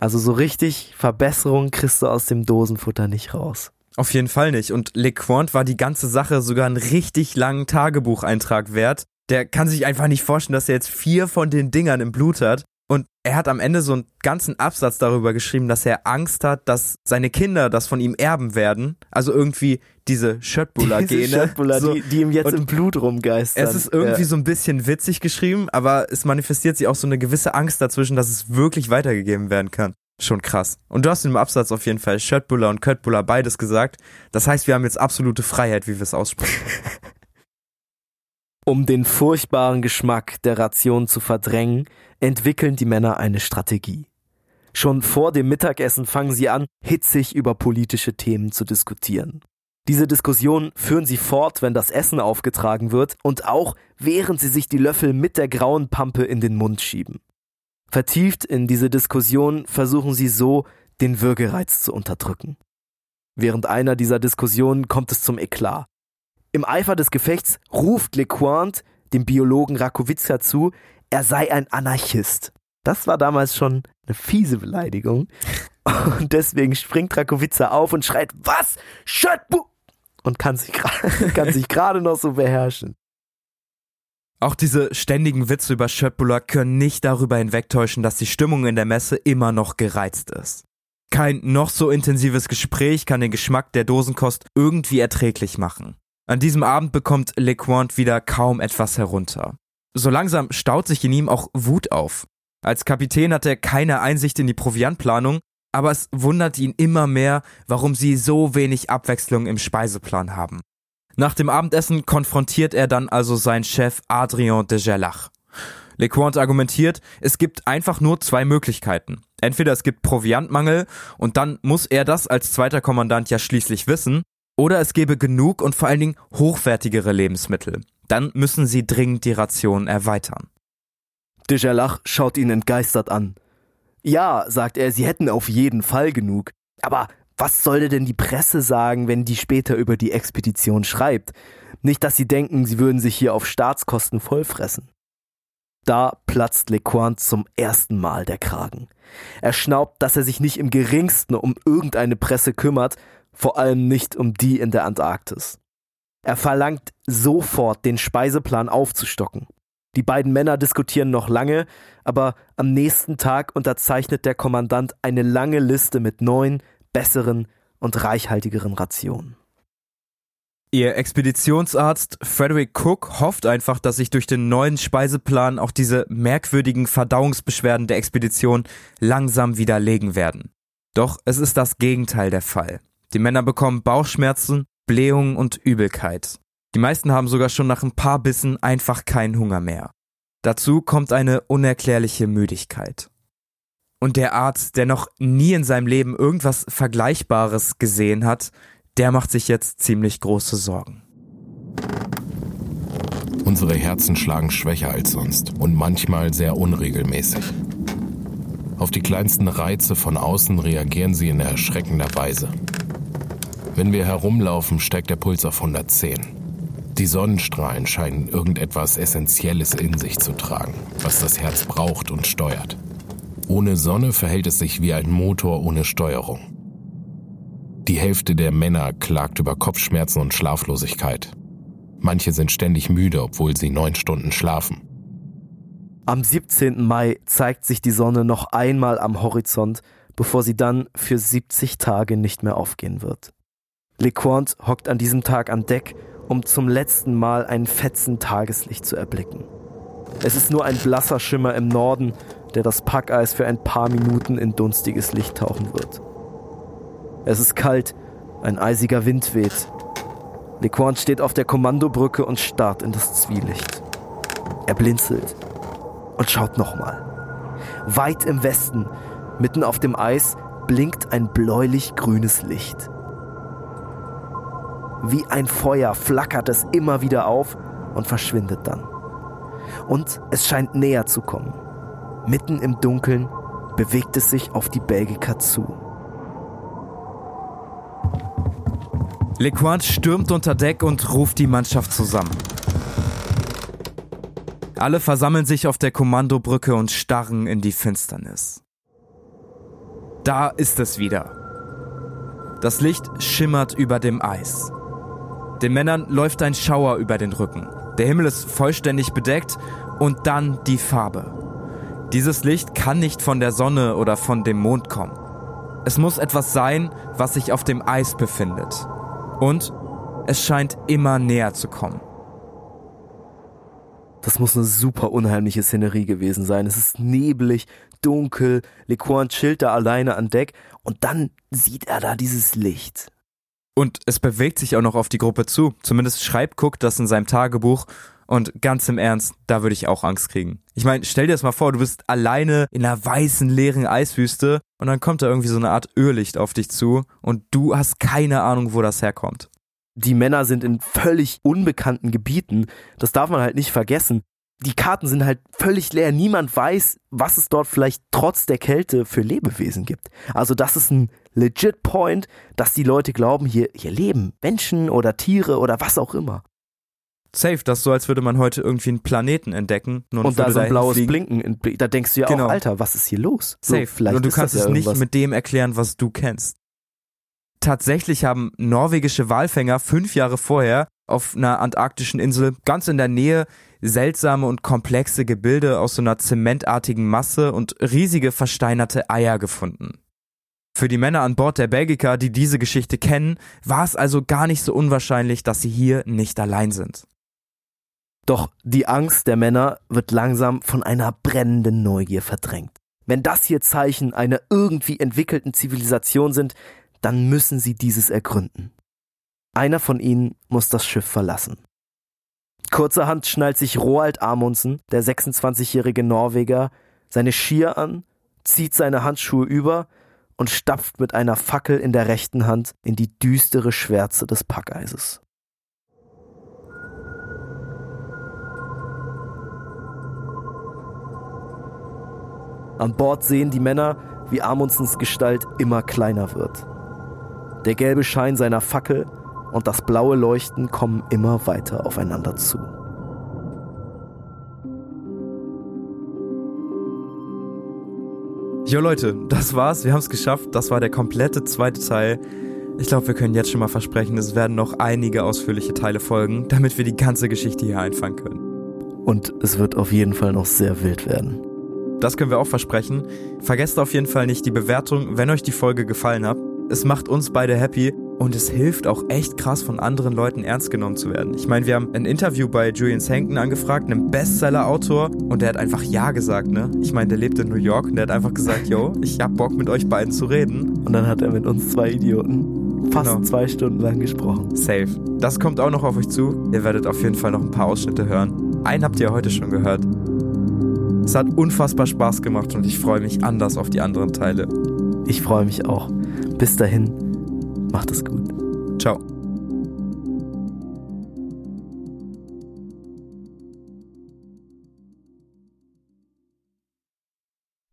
Also so richtig Verbesserung kriegst du aus dem Dosenfutter nicht raus. Auf jeden Fall nicht. Und LeQuant war die ganze Sache sogar einen richtig langen Tagebucheintrag wert. Der kann sich einfach nicht vorstellen, dass er jetzt vier von den Dingern im Blut hat. Und er hat am Ende so einen ganzen Absatz darüber geschrieben, dass er Angst hat, dass seine Kinder das von ihm erben werden. Also irgendwie diese Schöttbuller-Gene. Schöttbuller, so. die, die ihm jetzt Und im Blut rumgeistern. Es ist irgendwie ja. so ein bisschen witzig geschrieben, aber es manifestiert sich auch so eine gewisse Angst dazwischen, dass es wirklich weitergegeben werden kann. Schon krass. Und du hast im Absatz auf jeden Fall Schöttbuller und Köttbuller beides gesagt. Das heißt, wir haben jetzt absolute Freiheit, wie wir es aussprechen. Um den furchtbaren Geschmack der Ration zu verdrängen, entwickeln die Männer eine Strategie. Schon vor dem Mittagessen fangen sie an, hitzig über politische Themen zu diskutieren. Diese Diskussion führen sie fort, wenn das Essen aufgetragen wird und auch während sie sich die Löffel mit der grauen Pampe in den Mund schieben. Vertieft in diese Diskussion versuchen sie so, den Würgereiz zu unterdrücken. Während einer dieser Diskussionen kommt es zum Eklat. Im Eifer des Gefechts ruft LeQuant dem Biologen Rakowitza zu, er sei ein Anarchist. Das war damals schon eine fiese Beleidigung. Und deswegen springt Rakowitza auf und schreit, was? Schöttbu! Und kann sich, kann sich gerade noch so beherrschen. Auch diese ständigen Witze über Schöttbuller können nicht darüber hinwegtäuschen, dass die Stimmung in der Messe immer noch gereizt ist. Kein noch so intensives Gespräch kann den Geschmack der Dosenkost irgendwie erträglich machen. An diesem Abend bekommt LeQuant wieder kaum etwas herunter. So langsam staut sich in ihm auch Wut auf. Als Kapitän hat er keine Einsicht in die Proviantplanung, aber es wundert ihn immer mehr, warum sie so wenig Abwechslung im Speiseplan haben. Nach dem Abendessen konfrontiert er dann also seinen Chef Adrien de Gerlach. LeQuant argumentiert, es gibt einfach nur zwei Möglichkeiten. Entweder es gibt Proviantmangel und dann muss er das als zweiter Kommandant ja schließlich wissen, oder es gäbe genug und vor allen Dingen hochwertigere Lebensmittel. Dann müssen sie dringend die Ration erweitern. De Gerlach schaut ihn entgeistert an. Ja, sagt er, sie hätten auf jeden Fall genug. Aber was sollte denn die Presse sagen, wenn die später über die Expedition schreibt? Nicht, dass sie denken, sie würden sich hier auf Staatskosten vollfressen. Da platzt LeQuant zum ersten Mal der Kragen. Er schnaubt, dass er sich nicht im geringsten um irgendeine Presse kümmert, vor allem nicht um die in der Antarktis. Er verlangt sofort, den Speiseplan aufzustocken. Die beiden Männer diskutieren noch lange, aber am nächsten Tag unterzeichnet der Kommandant eine lange Liste mit neuen, besseren und reichhaltigeren Rationen. Ihr Expeditionsarzt Frederick Cook hofft einfach, dass sich durch den neuen Speiseplan auch diese merkwürdigen Verdauungsbeschwerden der Expedition langsam widerlegen werden. Doch es ist das Gegenteil der Fall. Die Männer bekommen Bauchschmerzen, Blähungen und Übelkeit. Die meisten haben sogar schon nach ein paar Bissen einfach keinen Hunger mehr. Dazu kommt eine unerklärliche Müdigkeit. Und der Arzt, der noch nie in seinem Leben irgendwas Vergleichbares gesehen hat, der macht sich jetzt ziemlich große Sorgen. Unsere Herzen schlagen schwächer als sonst und manchmal sehr unregelmäßig. Auf die kleinsten Reize von außen reagieren sie in erschreckender Weise. Wenn wir herumlaufen, steigt der Puls auf 110. Die Sonnenstrahlen scheinen irgendetwas Essentielles in sich zu tragen, was das Herz braucht und steuert. Ohne Sonne verhält es sich wie ein Motor ohne Steuerung. Die Hälfte der Männer klagt über Kopfschmerzen und Schlaflosigkeit. Manche sind ständig müde, obwohl sie neun Stunden schlafen. Am 17. Mai zeigt sich die Sonne noch einmal am Horizont, bevor sie dann für 70 Tage nicht mehr aufgehen wird. LeQuant hockt an diesem Tag an Deck, um zum letzten Mal ein Fetzen Tageslicht zu erblicken. Es ist nur ein blasser Schimmer im Norden, der das Packeis für ein paar Minuten in dunstiges Licht tauchen wird. Es ist kalt, ein eisiger Wind weht. LeQuant steht auf der Kommandobrücke und starrt in das Zwielicht. Er blinzelt und schaut nochmal. Weit im Westen, mitten auf dem Eis, blinkt ein bläulich-grünes Licht. Wie ein Feuer flackert es immer wieder auf und verschwindet dann. Und es scheint näher zu kommen. Mitten im Dunkeln bewegt es sich auf die Belgica zu. LeQuant stürmt unter Deck und ruft die Mannschaft zusammen. Alle versammeln sich auf der Kommandobrücke und starren in die Finsternis. Da ist es wieder. Das Licht schimmert über dem Eis. Den Männern läuft ein Schauer über den Rücken. Der Himmel ist vollständig bedeckt und dann die Farbe. Dieses Licht kann nicht von der Sonne oder von dem Mond kommen. Es muss etwas sein, was sich auf dem Eis befindet. Und es scheint immer näher zu kommen. Das muss eine super unheimliche Szenerie gewesen sein. Es ist neblig, dunkel, LeQuant chillt da alleine an Deck und dann sieht er da dieses Licht. Und es bewegt sich auch noch auf die Gruppe zu. Zumindest schreibt Cook das in seinem Tagebuch. Und ganz im Ernst, da würde ich auch Angst kriegen. Ich meine, stell dir das mal vor, du bist alleine in einer weißen, leeren Eiswüste und dann kommt da irgendwie so eine Art Irrlicht auf dich zu und du hast keine Ahnung, wo das herkommt. Die Männer sind in völlig unbekannten Gebieten. Das darf man halt nicht vergessen. Die Karten sind halt völlig leer. Niemand weiß, was es dort vielleicht trotz der Kälte für Lebewesen gibt. Also das ist ein legit Point, dass die Leute glauben, hier, hier leben Menschen oder Tiere oder was auch immer. Safe, das ist so, als würde man heute irgendwie einen Planeten entdecken. und da so ein blaues fliegen. Blinken, da denkst du ja genau. auch, Alter, was ist hier los? Safe, so, vielleicht und du kannst es ja nicht mit dem erklären, was du kennst. Tatsächlich haben norwegische Walfänger fünf Jahre vorher auf einer antarktischen Insel ganz in der Nähe seltsame und komplexe Gebilde aus so einer zementartigen Masse und riesige versteinerte Eier gefunden. Für die Männer an Bord der Belgica, die diese Geschichte kennen, war es also gar nicht so unwahrscheinlich, dass sie hier nicht allein sind. Doch die Angst der Männer wird langsam von einer brennenden Neugier verdrängt. Wenn das hier Zeichen einer irgendwie entwickelten Zivilisation sind, dann müssen sie dieses ergründen. Einer von ihnen muss das Schiff verlassen. Kurzerhand schnallt sich Roald Amundsen, der 26-jährige Norweger, seine Skier an, zieht seine Handschuhe über und stapft mit einer Fackel in der rechten Hand in die düstere Schwärze des Packeises. An Bord sehen die Männer, wie Amundsens Gestalt immer kleiner wird. Der gelbe Schein seiner Fackel und das blaue Leuchten kommen immer weiter aufeinander zu. Jo Leute, das war's. Wir haben es geschafft. Das war der komplette zweite Teil. Ich glaube, wir können jetzt schon mal versprechen, es werden noch einige ausführliche Teile folgen, damit wir die ganze Geschichte hier einfangen können. Und es wird auf jeden Fall noch sehr wild werden. Das können wir auch versprechen. Vergesst auf jeden Fall nicht die Bewertung, wenn euch die Folge gefallen hat. Es macht uns beide happy und es hilft auch echt krass von anderen Leuten ernst genommen zu werden. Ich meine, wir haben ein Interview bei Julian Sankton angefragt, einem Bestseller-Autor, und der hat einfach Ja gesagt, ne? Ich meine, der lebt in New York und der hat einfach gesagt, yo, ich hab Bock mit euch beiden zu reden. Und dann hat er mit uns zwei Idioten fast genau. zwei Stunden lang gesprochen. Safe. Das kommt auch noch auf euch zu. Ihr werdet auf jeden Fall noch ein paar Ausschnitte hören. Einen habt ihr ja heute schon gehört. Es hat unfassbar Spaß gemacht und ich freue mich anders auf die anderen Teile. Ich freue mich auch. Bis dahin, macht es gut. Ciao.